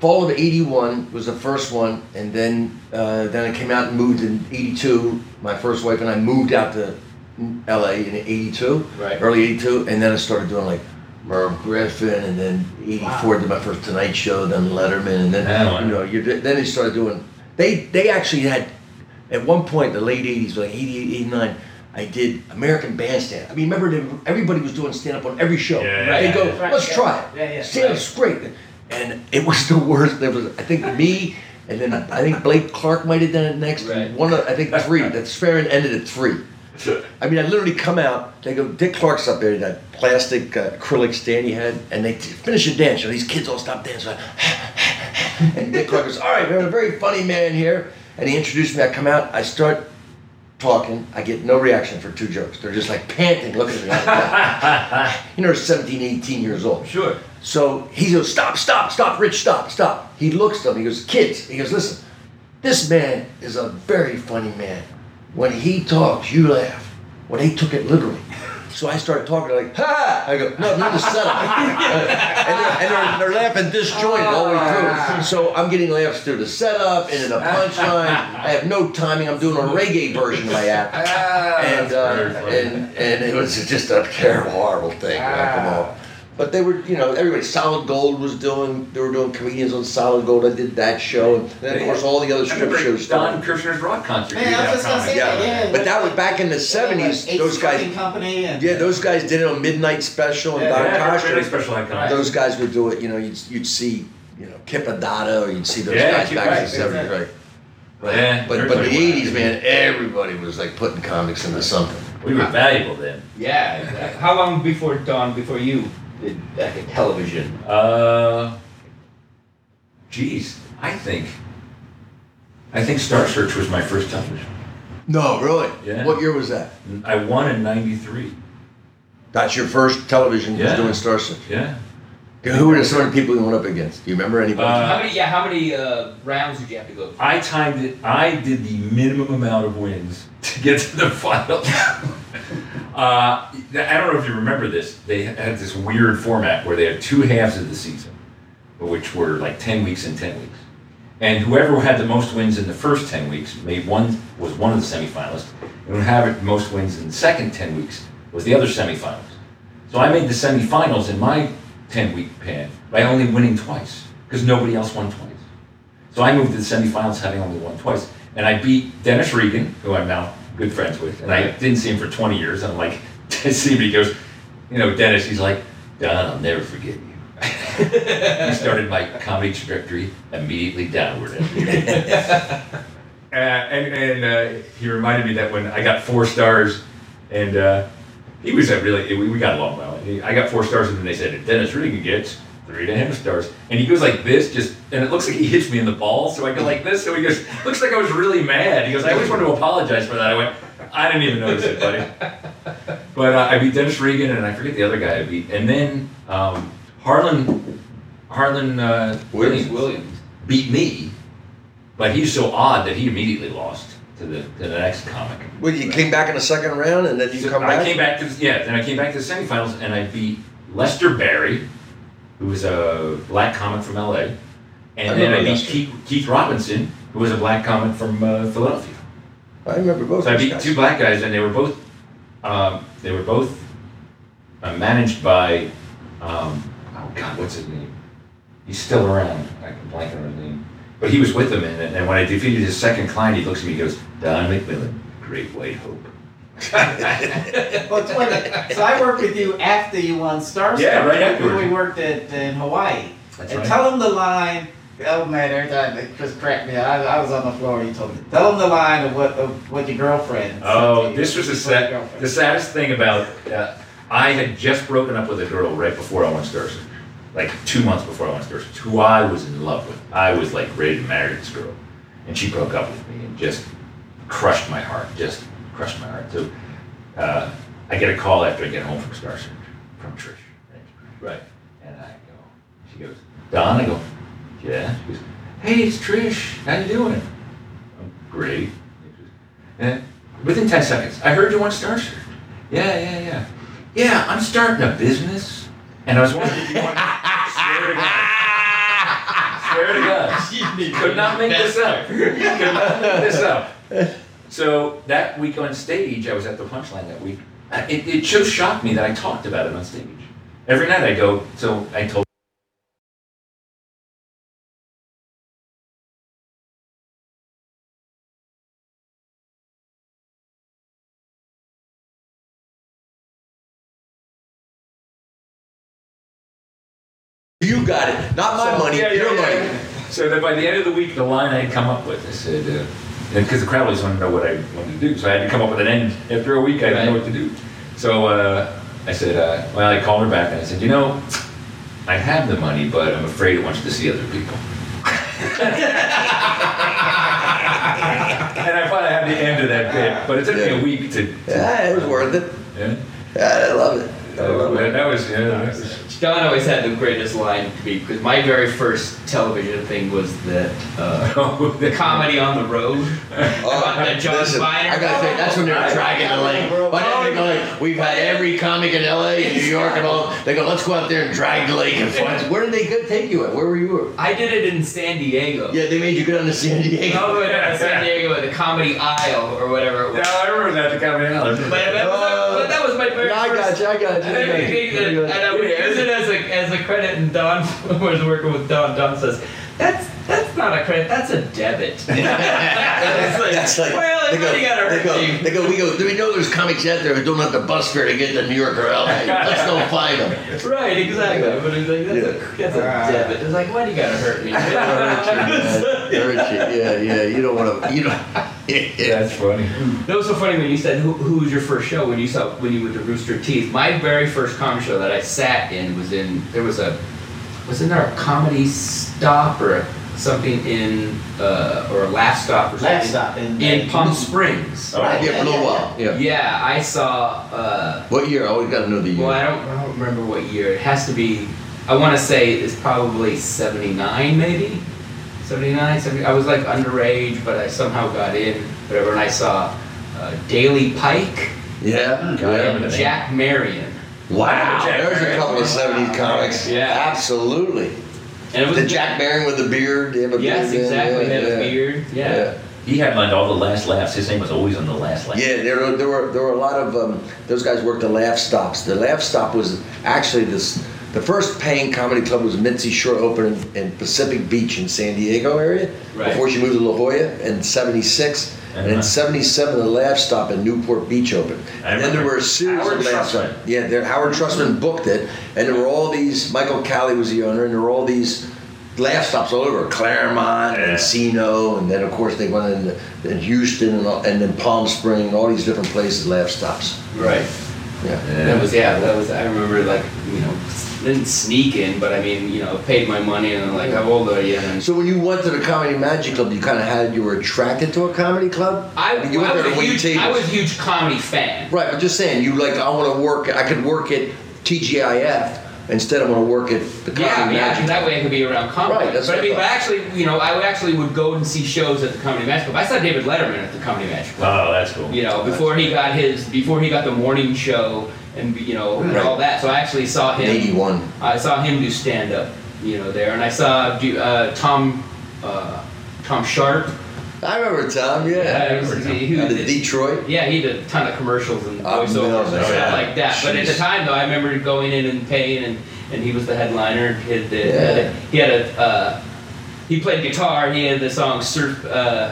fall of '81 was the first one, and then uh, then I came out and moved in '82. My first wife and I moved out to LA in '82, Right. early '82, and then I started doing like Merv Griffin, and then '84 did my first Tonight Show, then Letterman, and then wow. you know you then they started doing. They they actually had at one point the late '80s, like '88, '89. I did American Bandstand. I mean, remember everybody was doing stand up on every show. Yeah. They go, Right, let's yeah. try it. Yeah, yeah. Stand up's great. And it was the worst. There was, I think, me, and then I think Blake Clark might have done it next. Right. One, of, I think three. That Sfarin ended at three. I mean, I literally come out. They go, Dick Clark's up there, that plastic uh, acrylic stand he had, and they t- finish a dance. And these kids all stop dancing. and Dick Clark goes, "All right, we have a very funny man here." And he introduced me. I come out. I start talking. I get no reaction for two jokes. They're just like panting, looking at me. Like, you know, they're 17, 18 years old. Sure. So he goes, stop, stop, stop, Ritch, stop, stop. He looks at them. He goes, kids. He goes, listen, this man is a very funny man. When he talks, you laugh. Well, they took it literally. So I started talking like, ha! I go, no, not the setup. and they're, and they're, they're laughing disjointed all the way through. So I'm getting laughs through the setup and in the punchline. I have no timing. I'm doing a reggae version of my act and uh, and and it was just a terrible, horrible thing. Like, come on. But they were, you know, everybody. Solid Gold was doing. They were doing comedians on Solid Gold. I did that show, and then of course all the other strip remember shows. Don. Kirshner's rock concert. Man, I was just gonna say Yeah, that. Yeah, but that was back in the seventies. Ace Those Trucking guys, Company and yeah, those guys did it on Midnight Special and Yeah, Don yeah, Koster. really special icon. Those guys would do it. You know, you'd you'd see, you know, Kip Addotta, or you'd see those Yeah, guys Kip, back in the seventies, right? Right. Yeah, but but the was. eighties, man, everybody was like putting comics into something. We were valuable then. Yeah. exactly. How long before Dawn? Before you did like, television? Uh, geez, I think. I think Star Search was my first television. No, really. Yeah. What year was that? I won in '93. That's your first television Yeah. was doing Star Search. Yeah. Who were the sort of people you went up against? Do you remember anybody? Uh, how many? Yeah. How many uh, rounds did you have to go through? I timed it. I did the minimum amount of wins to get to the finals. uh, I don't know if you remember this. They had this weird format where they had two halves of the season, which were like ten weeks and ten weeks. And whoever had the most wins in the first ten weeks made one was one of the semifinalists, and whoever had most wins in the second ten weeks was the other semifinalist. So I made the semifinals in my ten week pan by only winning twice because nobody else won twice. So I moved to the semifinals having only won twice. And I beat Dennis Regan, who I'm now good friends with. And I didn't see him for 20 years. And I'm like, I see him, he goes, you know, Dennis, he's like, Don, I'll never forget you. he started my comedy trajectory immediately downward. Uh, and and uh, he reminded me that when I got four stars, and uh, he was a really we, got along well. I got four stars, and then they said Dennis Regan gets three half stars, and he goes like this, just and it looks like he hits me in the ball, so I go like this, so he goes looks like I was really mad. He goes, I always want to apologize for that. I went, I didn't even notice it, buddy. But uh, I beat Dennis Regan, and I forget the other guy I beat, and then um, Harland Harland uh, Williams Williams. beat me, but he's so odd that he immediately lost to the to the next comic. Well, you came back in the second round, and then you So come I came back to yeah, then I came back to the semifinals and I beat Lester Barrie, who was a black comic from LA, and I then I beat Keith, Keith Robinson, who was a black comic from uh, Philadelphia. I remember both. So I beat guys. two black guys, and they were both um, they were both uh, managed by um, oh god, what's his name? He's still around. I can blank on his name, but he was with them, and, and when I defeated his second client, he looks at me, and goes, Don McMillan, Great White Hope. Well, it's when- so I worked with you after you won Star Yeah, Star. right afterwards. We worked at in Hawaii. That's and right. tell him the line. Oh man, every time just cracked me. I, I was on the floor. He told me. Tell him the line of what of what your girlfriend. Oh, you. this was the sad, the saddest thing about. Uh, I had just broken up with a girl right before I went Star Search, like two months before I went Star Search, who I was in love with. I was like ready to marry this girl, and she broke up with me and just crushed my heart. Just crushed my heart. So uh, I get a call after I get home from Star Search from Trish. Right. And I go, she goes, Don. I go, yeah. She goes, Hey, it's Trish. How you doing? I'm great. And within 10 seconds, I heard you want Star Search. Yeah, yeah, yeah. Yeah, I'm starting a business. And I was wondering if you want Swear to God. Swear to God. Could not make this up. Could not make this up. So that week on stage, I was at the punchline that week. It, it just shocked me that I talked about it on stage. Every night I go, so I told You got it. Not my money. Yeah, yeah, your yeah. money. So that by the end of the week, the line I had come up with, I said, uh, because the crowd always wanted to know what I wanted to do, so I had to come up with an end. After a week, I didn't know what to do. So uh, I said, uh, well, I called her back and I said, you know, I have the money, but I'm afraid it wants to see other people. and I finally had the end of that bit, but it took me a week to. to Yeah, it was worth it. Yeah. Yeah, I love it. I Uh, it. that was yeah. That was, John always had the greatest line to me because my very first television thing was that uh, the comedy on the road. Oh, that John listen, Steiner. I gotta say, that's when they're dragging the lake. But then they go like, we've had every comic in LA and New York and all. They go, let's go out there and drag the lake and find. Where did they go take you at? Where were you? I did it in San Diego. Yeah, they made you go down to San Diego. Oh, wait, no, San Diego at the Comedy Isle or whatever it yeah, was. I remember that the comedy hour. But, that was, but that was my very No, I first. Got you. I got you. I I, got would you. use it- and I would use it as a, as a credit, and Don was working with Don. Don says, "That's that's not a credit, that's a debit." it's like, That's like well, they go, everybody got they hurt go, me. they go, we go. Do we know there's comics out there who don't have the bus fare to get to New York or LA? Let's go find them. Right, exactly. But it's like, that's, a, that's a debit. It's like, why do you gotta hurt me? Hurt you. Yeah, yeah. You don't want to. You don't. That's funny. That was so funny when you said who, who was your first show when you saw when you went to Rooster Teeth. My very first comedy show that I sat in was in there was a wasn't there a comedy stop or a, something in uh, or a laugh stop or something Laugh Stop in- in Palm Springs. Oh, Yeah, for a little while. Yeah. Yeah, I saw. Uh, What year? I always got to know the year. well, I don't, I don't remember what year. It has to be. I want to say it's probably '79, maybe. 79, 70. I was like underage, but I somehow got in. Whatever, and I saw uh, Daily Pike Yeah. and yeah. Jack Marion. Wow. Jack There's a couple of '70s comics. Yeah. Absolutely. And it was The Jack Barron with the beard. They have a Yes, beard, yeah, exactly. yeah, Had a beard. Yeah. Yeah. He headlined all the last laughs. His name was always on the last laugh. Yeah, there were, there were there were a lot of um, those guys worked the Laugh Stops. The Laugh Stop was actually this. The first paying comedy club was Mitzi Shore Open in, in Pacific Beach in San Diego area Right. before she moved to La Jolla in '76, and in Uh-huh. '77 the Laugh Stop in Newport Beach opened. I And then there were a series Howard of Laugh. Yeah, there, Howard Trussman booked it, and there were all these. Michael Calley was the owner, and there were all these laugh stops all over Claremont, Yeah. Encino, and then of course they went in, in Houston and, all- and then Palm Spring, and all these different places. Laugh stops. Right. Yeah. That was yeah. That was I remember like you know didn't sneak in, but I mean you know paid my money and I'm like how old are you? And So when you went to the Comedy Magic Club, you kind of had you were attracted to a comedy club. I, mean, you went was there to wait huge tables. I was a huge comedy fan. Right, I'm just saying, you like, I want to work, I could work at TGIF instead I'm going to work at the Comedy Yeah, yeah, that way I could be around comedy. Right, that's but I what I mean, but actually, you know, I would actually would go and see shows at the Comedy Magic Club. I saw David Letterman at the Comedy Magic Club. Oh, that's cool. You know, before he got his, before he got the morning show and you know and all that. So I actually saw him. 81. I saw him do stand up, you know, there, and I saw uh, Tom, uh, Tom Sharp. I remember Tom, yeah. Uh, he was- he- he Out was- of Detroit. Yeah, he did a ton of commercials and Oh, voiceovers and no, stuff like that. But at the time, though, I remember going in and paying, and, and he was the headliner. He had, the, Yeah. he had a uh, he played guitar. He had the song "Surf." Uh,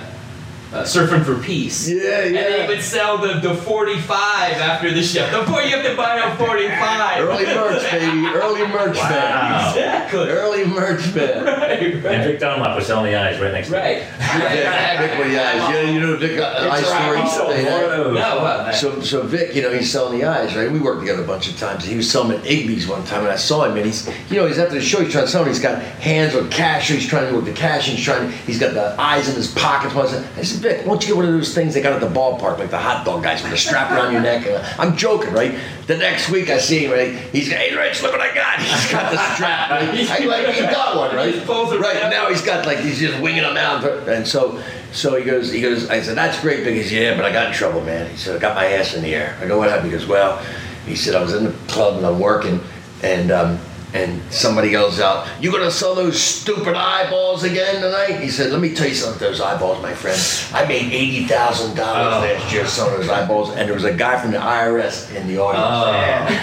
uh, surfing for peace. Yeah, yeah. And then yeah. he would sell the, the 45 after the show. The boy, you have to buy a 45. Early merch, baby. Early merch Wow. fan. Exactly. Early merch fan. Right, right. And right. Vic Dunlop was selling the eyes right next to Right. Yeah, Vic with the eyes. You know, you know Vic, uh, eye It's story. right. So thing, one of right? those. No, uh, So, so Vic, you know, he's selling the eyes, right? We worked together a bunch of times. He was selling at Igby's one time, and I saw him, and he's, you know, he's after the show, he's trying to sell them. He's got hands with cash, so he's trying to work the cash, and he's trying, he's got the eyes in his pockets. I said, Vic, why don't you get one of those things they got at the ballpark, like the hot dog guys with a strap around your neck? And I'm joking, right? The next week I see him, right? He's, hey, Ritch, look what I got. He's got the strap, right? I like, he got one, Right, right now he's got like, he's just winging them out. And so, so he goes, he goes, I said, that's great, Vic. He said, yeah, but I got in trouble, man. He said, I got my ass in the air. I go, what happened? He goes, well, he said, I was in the club and I'm working, and um, and somebody goes out, you gonna sell those stupid eyeballs again tonight? He said, let me tell you something, those eyeballs, my friend. I made eighty thousand dollars last year selling those eyeballs, and there was a guy from the IRS in the audience.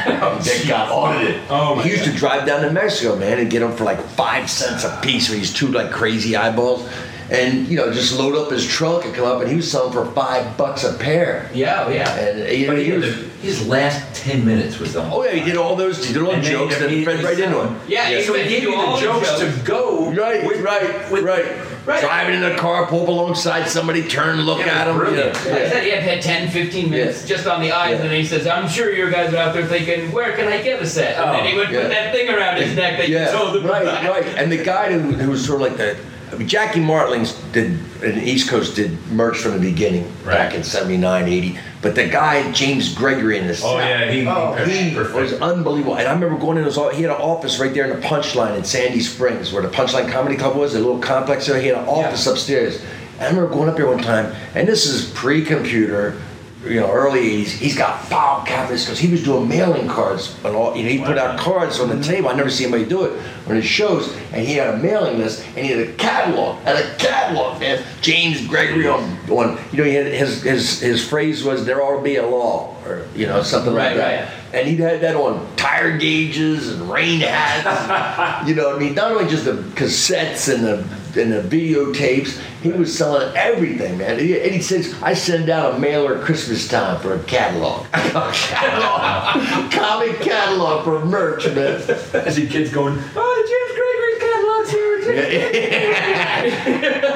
Um, that got audited. Oh, he used to drive down to Mexico, man, and get them for like five cents a piece for these two like crazy eyeballs. And you know, just load up his trunk and come up, and he was selling for five bucks a pair. Yeah, oh, yeah. And uh, you know, But he he was, his last 10 minutes was the whole. oh yeah, he did all those, he did all the jokes, he then fed right into him. Yeah, he so he gave you all the jokes to go. Right, with- right, with- right. Right. Driving in the car, pull up alongside somebody, turn, look Yeah, at him. brilliant. Yeah, He yeah. said he had had 10, 15 minutes Yeah. just on the eyes, Yeah. and then he says, I'm sure your guys are out there thinking, where can I get a set? And oh, then he would yeah. put that thing around his neck that Yeah, you told him right, about. right. And the guy who, who was sort of like the, I mean, Jackie Martlings did, in the East Coast did merch from the beginning back in 79, 80. But the guy, James Gregory in this. Oh, yeah, he, Oh, he was unbelievable. And I remember going in his office, he had an office right there in the Punchline in Sandy Springs, where the Punchline Comedy Club was, a little complex there. He had an office upstairs. And I remember going up there one time, and this is pre computer, you know, early 80s. He's got file cabinets because he was doing mailing cards and all. You know, he put out cards on the table. I never see anybody do it on his shows. And he had a mailing list and he had a catalog and a catalog, man. James Gregory on one. You know, he had his his his phrase was "There ought to be a law," or you know, something Right, like that. right. And he had that on tire gauges and rain hats. you know, what I mean, not only just the cassettes and the and the videotapes, he was selling everything, man. He- And he says, "I send out a mailer at Christmas time for a catalog, catalog, comic catalog for merch, man." I see kids going, oh, James Gregory catalog's here.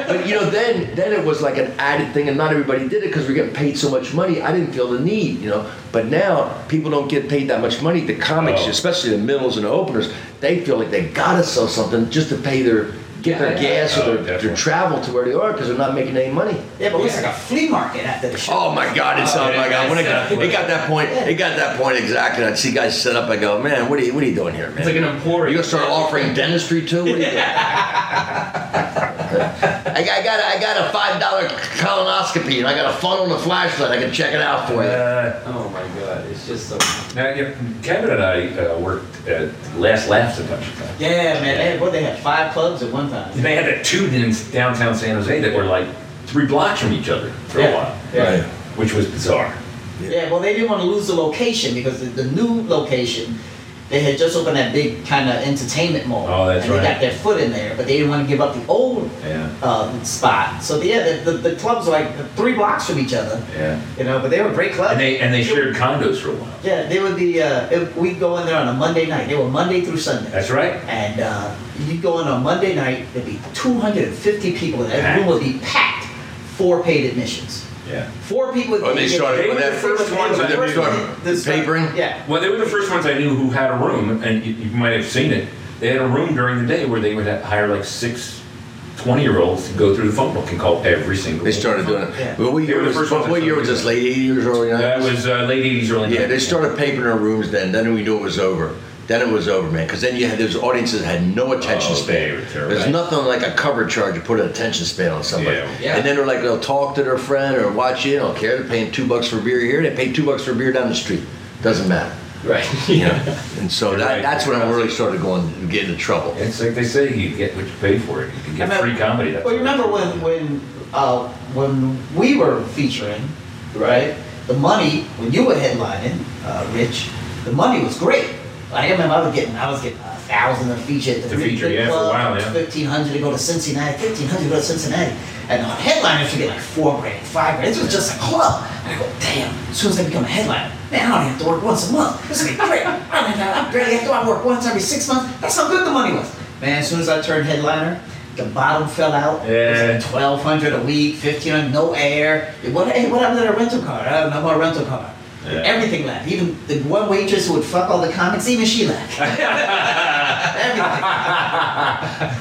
but you know, then then it was like an added thing, and not everybody did it because we are getting paid so much money. I didn't feel the need, you know. But now people don't get paid that much money. The comics, Oh. especially the middles and the openers, they feel like they gotta sell something just to pay their get their Yeah, yeah. gas Oh, or their, definitely. their travel to where they are because they're not making any money. Yeah, but it was like a flea market after the show. Oh my God! It's oh my God! When it got, it got that point, it got that point exactly. I'd see guys set up. I go, man, what are you, what are you doing here, man? It's like an emporium. You gonna start offering dentistry too? What are you doing? I got, I got, a, I got a five dollar colonoscopy, and I got a funnel and a flashlight. I can check it out for you. Uh, Oh my god, it's just so. now, yeah, Kevin and I uh, worked at Last Laughs a bunch of times. Yeah, man. They had, what, they had five clubs at one time. And they had that two in downtown San Jose that were like three blocks from each other for a while, Yeah. which was bizarre. Yeah, well, they didn't want to lose the location because the, the new location, they had just opened that big kind of entertainment mall. Oh, that's and right. they got their foot in there, but they didn't want to give up the old Yeah. uh, spot. So yeah, the, the, the clubs were like three blocks from each other. Yeah. You know, but they were great clubs. And they and they shared condos for a while. Yeah, they would be. Uh, we'd go in there on a Monday night. They were Monday through Sunday. That's right. And uh, you'd go in on Monday night. There'd be 250 people. That Packed. room would be packed. Four paid admissions. Yeah. Four people. When they started, They when were that the first first ones when that they did started the start- papering. Yeah. Well, they were the first ones I knew who had a room, and you, you might have seen it. They had a room during the day where they would ha- hire like six 20 year olds to go through the phone book and call every single They started doing it. Yeah. Well, what year was, what, ones what that year was this? Late 80s, early 90s? That was uh, late 80s, early 90s. Yeah, they started papering our rooms then. Then we knew it was over. Then it was over, man. Because then you had those audiences that had no attention Oh, span. they were terrible. There's nothing like a cover charge to put an attention span on somebody. Yeah. Yeah. And then they're like, they'll talk to their friend or watch you. They don't care. They're paying two bucks for beer here. They pay two bucks for beer down the street. Doesn't matter. Right. You know? and so that, Right. that's when I really started going, getting into trouble. It's like they say, you get what you pay for it. You can get I free comedy. That's Well, what- remember when when uh, when we were featuring, right? The money when you were headlining, uh, Ritch, the money was great. Like, I remember I was getting I was getting a thousand a feature at the To feature, yeah, for a club, while, yeah. fifteen hundred to go to Cincinnati, fifteen hundred to go to Cincinnati, and the headliners would get like four grand, five grand. This was just a club. And I go, damn! As soon as I become a headliner, man, I don't have to work once a month. This is great. I don't have to, I barely have to I work once every six months. That's how good the money was. Man, as soon as I turned headliner, the bottom fell out. It was Yeah. like twelve hundred a week, fifteen hundred, no air. What, hey, what happened to the rental car? I don't know about rental car. Yeah. Everything left. Even the one waitress who would fuck all the comics, even she left. Everything.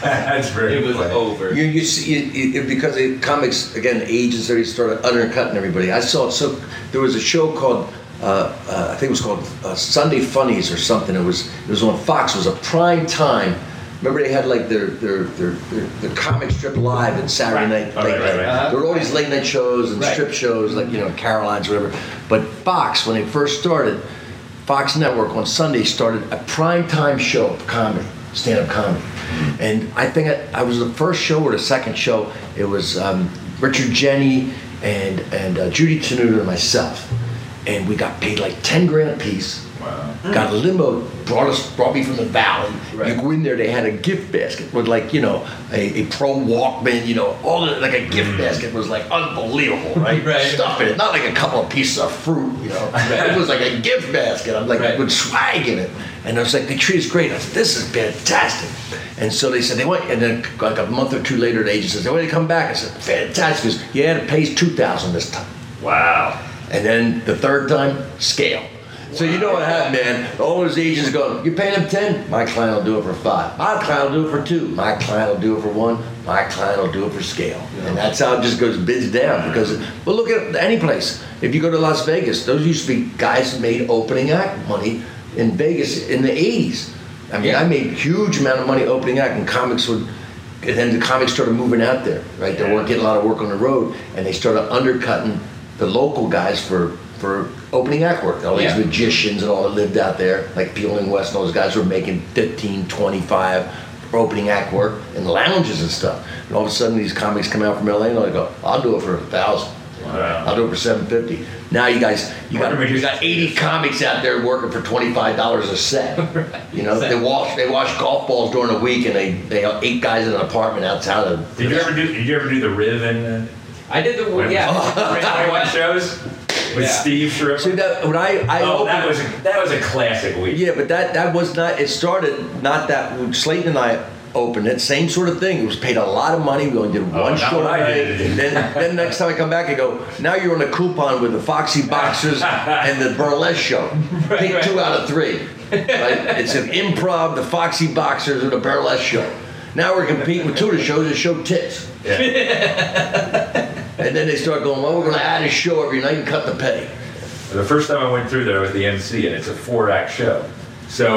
That's very It was funny. over. You, you see, it, it, because it, comics again, ages already started undercutting everybody. I saw so there was a show called uh, uh, I think it was called uh, Sunday Funnies or something. It was it was on Fox. It was a prime time. Remember they had like their their their, their, their comic strip live and Saturday night Oh, late right, right, night. right. There were all these late night shows and strip shows like you know Caroline's or whatever. But Fox when they first started, Fox Network on Sunday started a prime time show of comedy, stand up comedy. And I think I, I was the first show or the second show. It was um, Richard Jeni and and uh, Judy Tenuta and myself, and we got paid like ten grand a piece. Wow. Got a limo, brought us, brought me from the valley. Right. You go in there, they had a gift basket with like you know a, a pro Walkman, you know all the, like a gift mm. basket was like unbelievable, right? Right. Stuff in it, not like a couple of pieces of fruit, you know. It was like a gift basket. I'm like Right. with swag in it, and I was like, the treat is great. I said, this is fantastic. And so they said they want, and then like a month or two later, the agent says they want you to come back. I said, fantastic. He goes, yeah, it pays two thousand this time. Wow. And then the third time, scale. So you know what happened, man? All those agents go, you paying them 10? My client will do it for five. My client will do it for two. My client will do it for one. My client will do it for scale. And that's how it just goes bids down. Because, well, look at any place. If you go to Las Vegas, those used to be guys who made opening act money in Vegas in the 80s. I mean, Yeah. I made huge amount of money opening act, and comics would and then the comics started moving out there, right? They weren't getting a lot of work on the road, and they started undercutting the local guys for for opening act work. All these Yeah. magicians and all that lived out there, like Peeling West, and all those guys were making 15, 25 for opening act work in lounges and stuff. And all of a sudden, these comics come out from LA and they go, "I'll do it for a thousand. Wow. I'll do it for 750 Now you guys, you got Wonder you got 80 comics out there working for 25 dollars a set. You know, they wash they wash golf balls during the week, and they they have eight guys in an apartment outside of. Did you ever do? Did you ever do the Riv and I did the yeah. Twenty-one shows with Yeah. Steve Schirripa? See that when I I oh, that opened- was a, that was a classic week. Yeah, but that that was not. It started not that Slayton and I opened it. Same sort of thing. It was paid a lot of money. We only did Oh, one not show. I did. Then then next time I come back, I go. Now you're on a coupon with the Foxy Boxers and the Burlesque show. Pick right. two out of three. Right? It's an improv, the Foxy Boxers, and the Burlesque show. Now we're competing with two of the shows that show tits. And then they start going, well, we're going to add a show every night and cut the pay. The first time I went through there with the MC, and it's a four-act show. So,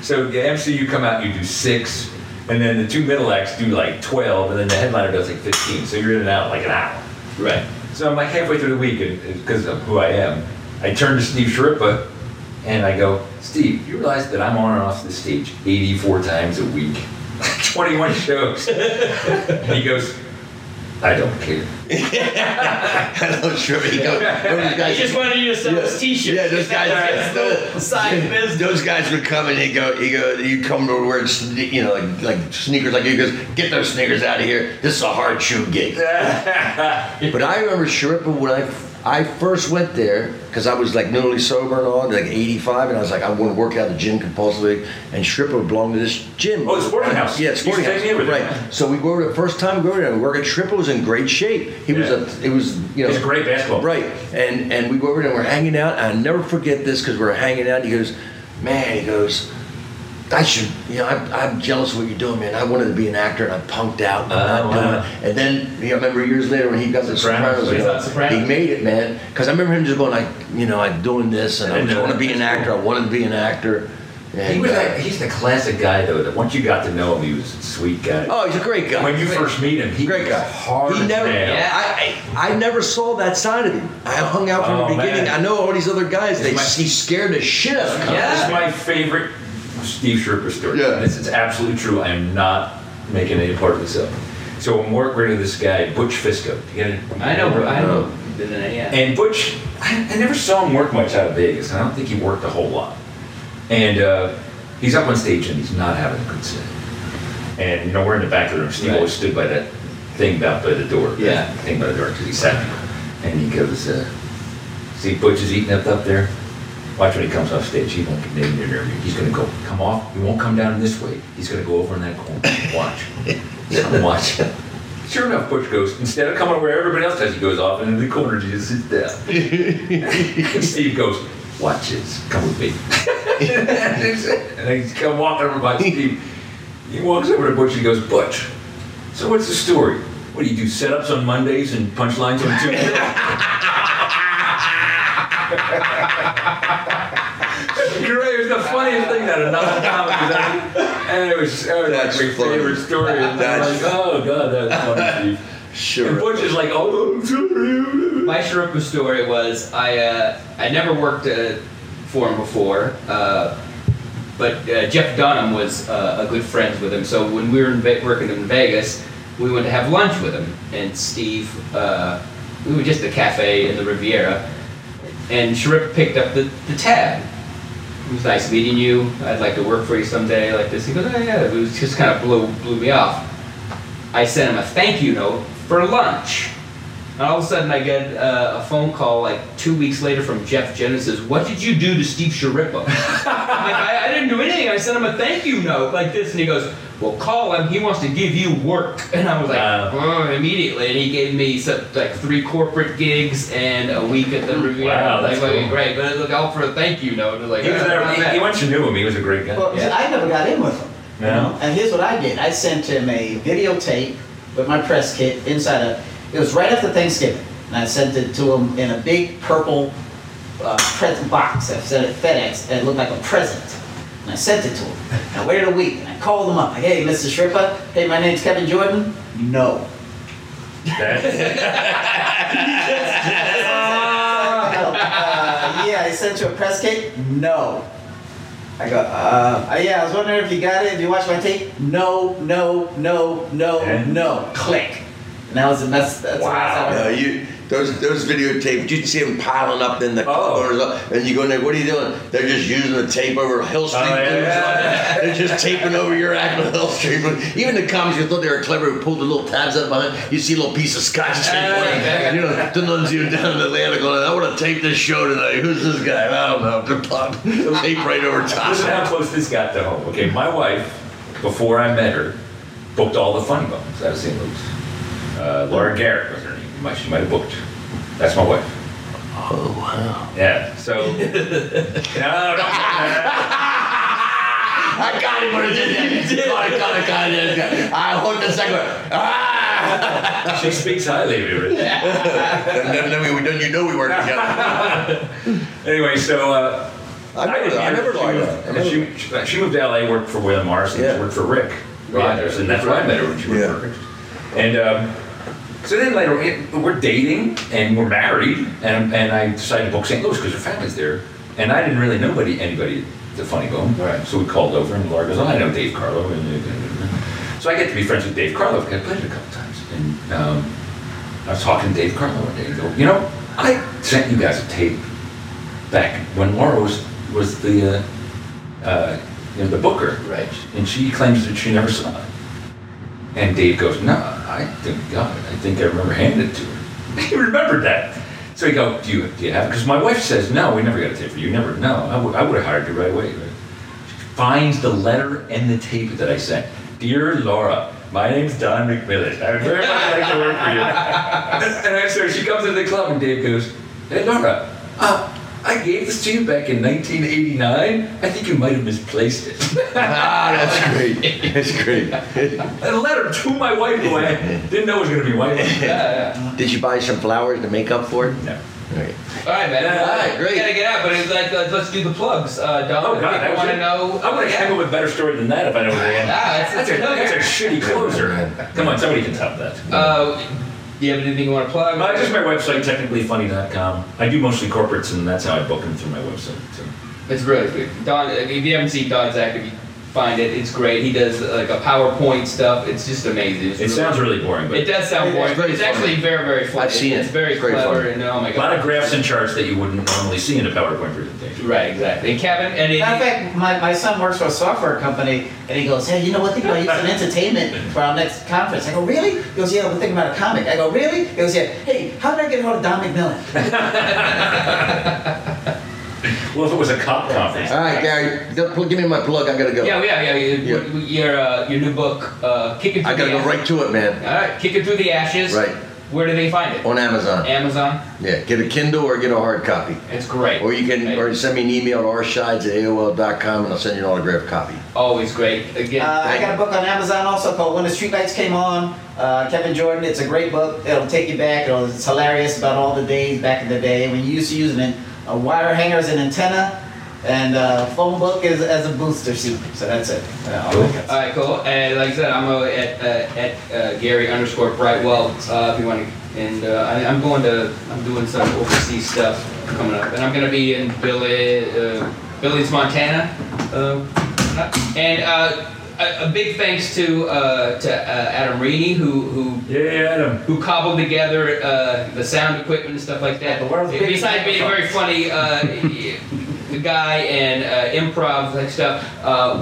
so the MC, you come out, you do six, and then the two middle acts do like twelve, and then the headliner does like fifteen. So you're in and out like an hour. Right. So I'm like halfway through the week, and because of who I am, I turn to Steve Schirripa, and I go, Steve, you realize that I'm on and off the stage 84 times a week, 21 shows. and he goes, I don't care. I know, sure. He go, those He guys, just wanted you to sell his t-shirts. Yeah, those guys. That's the side business. Those guys would come and he go, he go, you come to wear, sne- you know, like like sneakers like you. He goes, get those sneakers out of here. This is a hard shoe gig. but I remember Schirripa when I I first went there because I was like newly sober and all, like 85, and I was like, I want to work out at the gym compulsively. And Schirripa belonged to this gym. Oh, the sporting house. Yeah, You sporting house. take me over there. Right. So we go over the first time we go there and we work at Schirripa was in great shape. He was a, it was, you know, He's a great basketball. Right. And and we go over there and we're hanging out. I never forget this because we're hanging out. He goes, man, he goes, I should, you know, I'm, I'm jealous of what you're doing, man. I wanted to be an actor and I punked out. And, I'm Oh, not doing it. and then, you know, I remember years later when he got the Sopranos. You know, he made it, man. Because I remember him just going like, you know, I'm doing this and I uh, want to be an actor. I wanted to be an actor. And, He was uh, like, he's the classic guy though. That once you got to know him, he was a sweet guy. oh, he's a great guy. when you first meet him, he Great was guy. hard he never. Yeah. I, I I never saw that side of him. I hung out from Oh, the beginning. man. I know all these other guys. They my- he scared the shit out of me. Yeah. This is my favorite Steve Schirripa story. Yeah. This is absolutely true. I am not making any part of this up. So I'm working with this guy, Butch Fisco. You get it? I know, I know. Yeah. And Butch, I, I never saw him work much out of Vegas. I don't think he worked a whole lot. And uh, he's up on stage and he's not having a good set. And you know, we're in the back of the room. Steve Right. always stood by that thing about by the door. Yeah. Thing by the door because he sat. And he goes, uh, "See, Butch is eating up up there. Watch when he comes off stage. He won't get in there. He's gonna go come off. He won't come down this way. He's gonna go over in that corner. Watch. Watch. Sure enough, Butch goes, instead of coming where everybody else does, he goes off into the corner to just sit down. and Steve goes, watch this, come with me. and he's come walking over by Steve. He walks over to Butch and he goes, Butch, so what's the story? What do you do, setups on Mondays and punchlines on Tuesdays? Great, it was the funniest thing that another comic And it was, that was That's like my funny. favorite story. And I'm That's like, oh god, that's funny, Sure. And Butch is like, oh, I'm sorry. My Schirripa story was I uh, I never worked uh, for him before, uh, but uh, Jeff Dunham was uh, a good friend with him. So when we were in Ve- working in Vegas, we went to have lunch with him and Steve. Uh, we were just at the cafe in the Riviera, and Schirripa picked up the, the tab. It was nice meeting you. I'd like to work for you someday like this. He goes, oh yeah. It was just kind of blew blew me off. I sent him a thank you note for lunch. And all of a sudden, I get uh, a phone call like two weeks later from Jeff Genesis. "What did you do to Steve Schirripa?" Like, I, I didn't do anything. I sent him a thank you note like this, and he goes, "Well, call him. He wants to give you work." And I was like, Wow. "Oh," immediately, and he gave me some, like three corporate gigs and a week at the Riviera. Wow, that's like, cool. great, but look out for a thank you note. Like, He was "Ah, there. not He, he once you knew him, he was a great guy. Well, see, I never got in with him. you No? know? And here's what I did. I sent him a videotape with my press kit inside a. It was right after Thanksgiving, and I sent it to him in a big purple uh, present box. I sent it FedEx, and it looked like a present. And I sent it to him. And I waited a week, and I called him up. Like, hey, Mr. Schirripa, hey, my name's Kevin Jordan. No. uh, yeah, I sent you a press kit. No. I go, uh, uh, yeah, I was wondering if you got it. Did you watch my tape? No, no, no, no, Yeah. no. Click. And that was the best. That's the Wow. best I No, ever- you those those videotapes, you'd see them piling up in the Oh. corners, up, and you go in there. What are you doing? They're just using the tape over Hill Street. Oh, yeah, They're just taping over your act with Hill Street. Even the comics, you thought they were clever, who pulled the little tabs out behind. You see a little piece of scotch tape, yeah. you know, the nuns you down in Atlanta going, "I want to tape this show tonight. Who's this guy? I don't know." They're pop tape right over top. Listen how close this got to home. Okay, my wife, before I met her, booked all the funny bones out of St. Louis. Uh, Laura Garrett was her name. You might- She might have booked. That's my wife. Oh wow! Yeah. So. no, don't. get. I got him when I did that. Oh, I got it, got it. I hooked the second one. Ah! She speaks highly of you. And then, then we, then you know we worked together. Anyway, so. Uh, I never, didn't I her. never She liked moved- that. I never- She, she, she moved to LA, worked for William Morrison, Yeah. she worked for Rick Rogers, and that's why I met her when she worked Yeah. working. And um, so then later, it- we're dating and we're married, and, and I decided to book St. Louis because her family's there. And I didn't really know anybody, anybody at the Funny Bone. Right. So we called over, and Laura goes, Oh, I know Dave Carlo. And, and- and- so I get to be friends with Dave Carlo. because I've played it a couple times. And um, I was talking to Dave Carlo one day. and go, you know, I sent you guys a tape back when Laura was was the uh, uh, you know the booker, Right. And she claims that she never saw it. And Dave goes, No, I think got it. I think I remember handing it to her. he remembered that. So he go, Do you do you have it? Because my wife says, No, we never got a tape for you. Never. No, I would I would have hired you right away. She finds the letter and the tape that I sent. Dear Laura, my name's Don McMillan. I would very much like to work for you. and I, so she comes into the club and Dave goes, Hey Laura, uh, I gave this to you back in 1989. I think you might have misplaced it. Ah, that's great. That's great. a letter to my wife who I didn't know it was going to be white. Did you buy some flowers to make up for it? No. Okay. All right, man. Yeah, Uh, all right, great. We gotta get out, but it's like uh, let's do the plugs. Uh, Don, Oh God, people that was want to know. I'm going to come up with a better story than that if I know where they am. Ah, it's, That's it's a, that's a shitty closer. Come on, somebody can top that. Uh, do you have anything you want to plug? Uh, just my website, technicallyfunny.com. I do mostly corporates, and that's how I book them through my website. So. It's really good. Don, if you haven't seen Don's act, if you find it, it's great. He does like a PowerPoint stuff. It's just amazing. It's It sounds really boring, but It does sound It's boring, but very it's actually very, very funny. I've seen It's it. very It's very clever, funny. and oh my a lot of graphs and charts that you wouldn't normally see in a PowerPoint presentation. Right, exactly. And Kevin, any? Matter of fact, my, my son works for a software company, and he goes, hey, you know what, think about using entertainment for our next conference. I go, really? He goes, yeah, we're thinking about a comic. I go, really? He goes, yeah. Hey, how did I get hold of Don McMillan? Well, if it was a cop conference. All right, Gary, don't pl- give me my plug. I gotta go. Yeah, yeah, yeah. Your, Yeah. your, uh, your new book, uh, Kicking Through I gotta the go right to it, man. All right, Kicking Through the Ashes. Right. Where do they find it? On Amazon. Amazon. Yeah, get a Kindle or get a hard copy. It's great. Or you can, Right. or send me an email to rshides at AOL.com and I'll send you an autographed copy. Always great. Again, Uh, I got a book on Amazon also called When the Streetlights Came On. Uh, Kevin Jordan. It's a great book. It'll take you back. It'll, it's hilarious about all the days back in the day when you used to use an, a wire hanger as an antenna and a phone book as, as a booster seat. So that's it. Uh, all that All right, cool. And like I said, I'm uh, at uh, at Gary underscore Brightwell. Uh, if you want to, and uh, I, I'm going to, I'm doing some overseas stuff coming up, and I'm going to be in Billy, uh, Billings, Montana. And a, a big thanks to uh, to uh, Adam Reedy who who Yeah, Adam. who cobbled together uh, the sound equipment and stuff like that. The world's Besides being a very funny uh, guy and uh, improv like stuff, uh,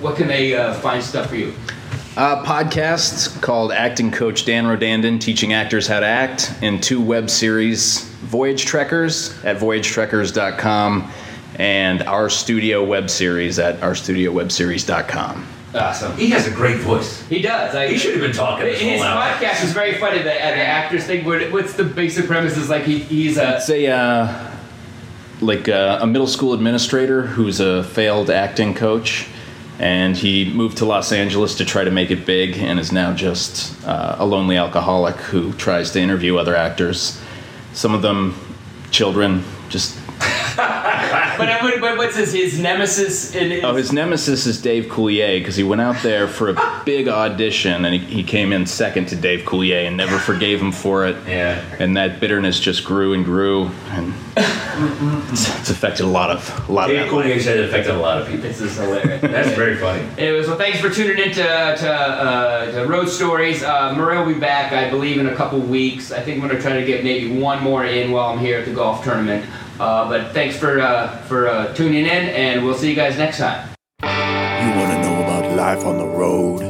what can they uh, find stuff for you? Uh, podcast called Acting Coach Dan Rodandon Teaching Actors How to Act, and two web series Voyage Trekkers at voyagetrekkers.com and Our Studio web series at ourstudiowebseries.com. Awesome. He has a great voice. He does. I, He should have been talking this His whole hour. podcast is very funny. The, uh, the actors thing. Where, what's the basic premise? Is like he, he's a It's a uh, like uh, a middle school administrator who's a failed acting coach, and he moved to Los Angeles to try to make it big, and is now just uh, a lonely alcoholic who tries to interview other actors. Some of them children, just but, but, but what's his his nemesis? In his, Oh, his nemesis is Dave Coulier because he went out there for a big audition and he, he came in second to Dave Coulier and never forgave him for it. Yeah. And that bitterness just grew and grew, and it's, it's affected a lot of a lot Dave of. Coulier said it affected a lot of people. This is hilarious. That's very funny. Anyways, well, thanks for tuning in to, to, uh, to Road Stories. Uh, Murray will be back, I believe, in a couple weeks. I think I'm going to try to get maybe one more in while I'm here at the golf tournament. Uh, but thanks for uh, for uh, tuning in, and we'll see you guys next time. You want to know about life on the road?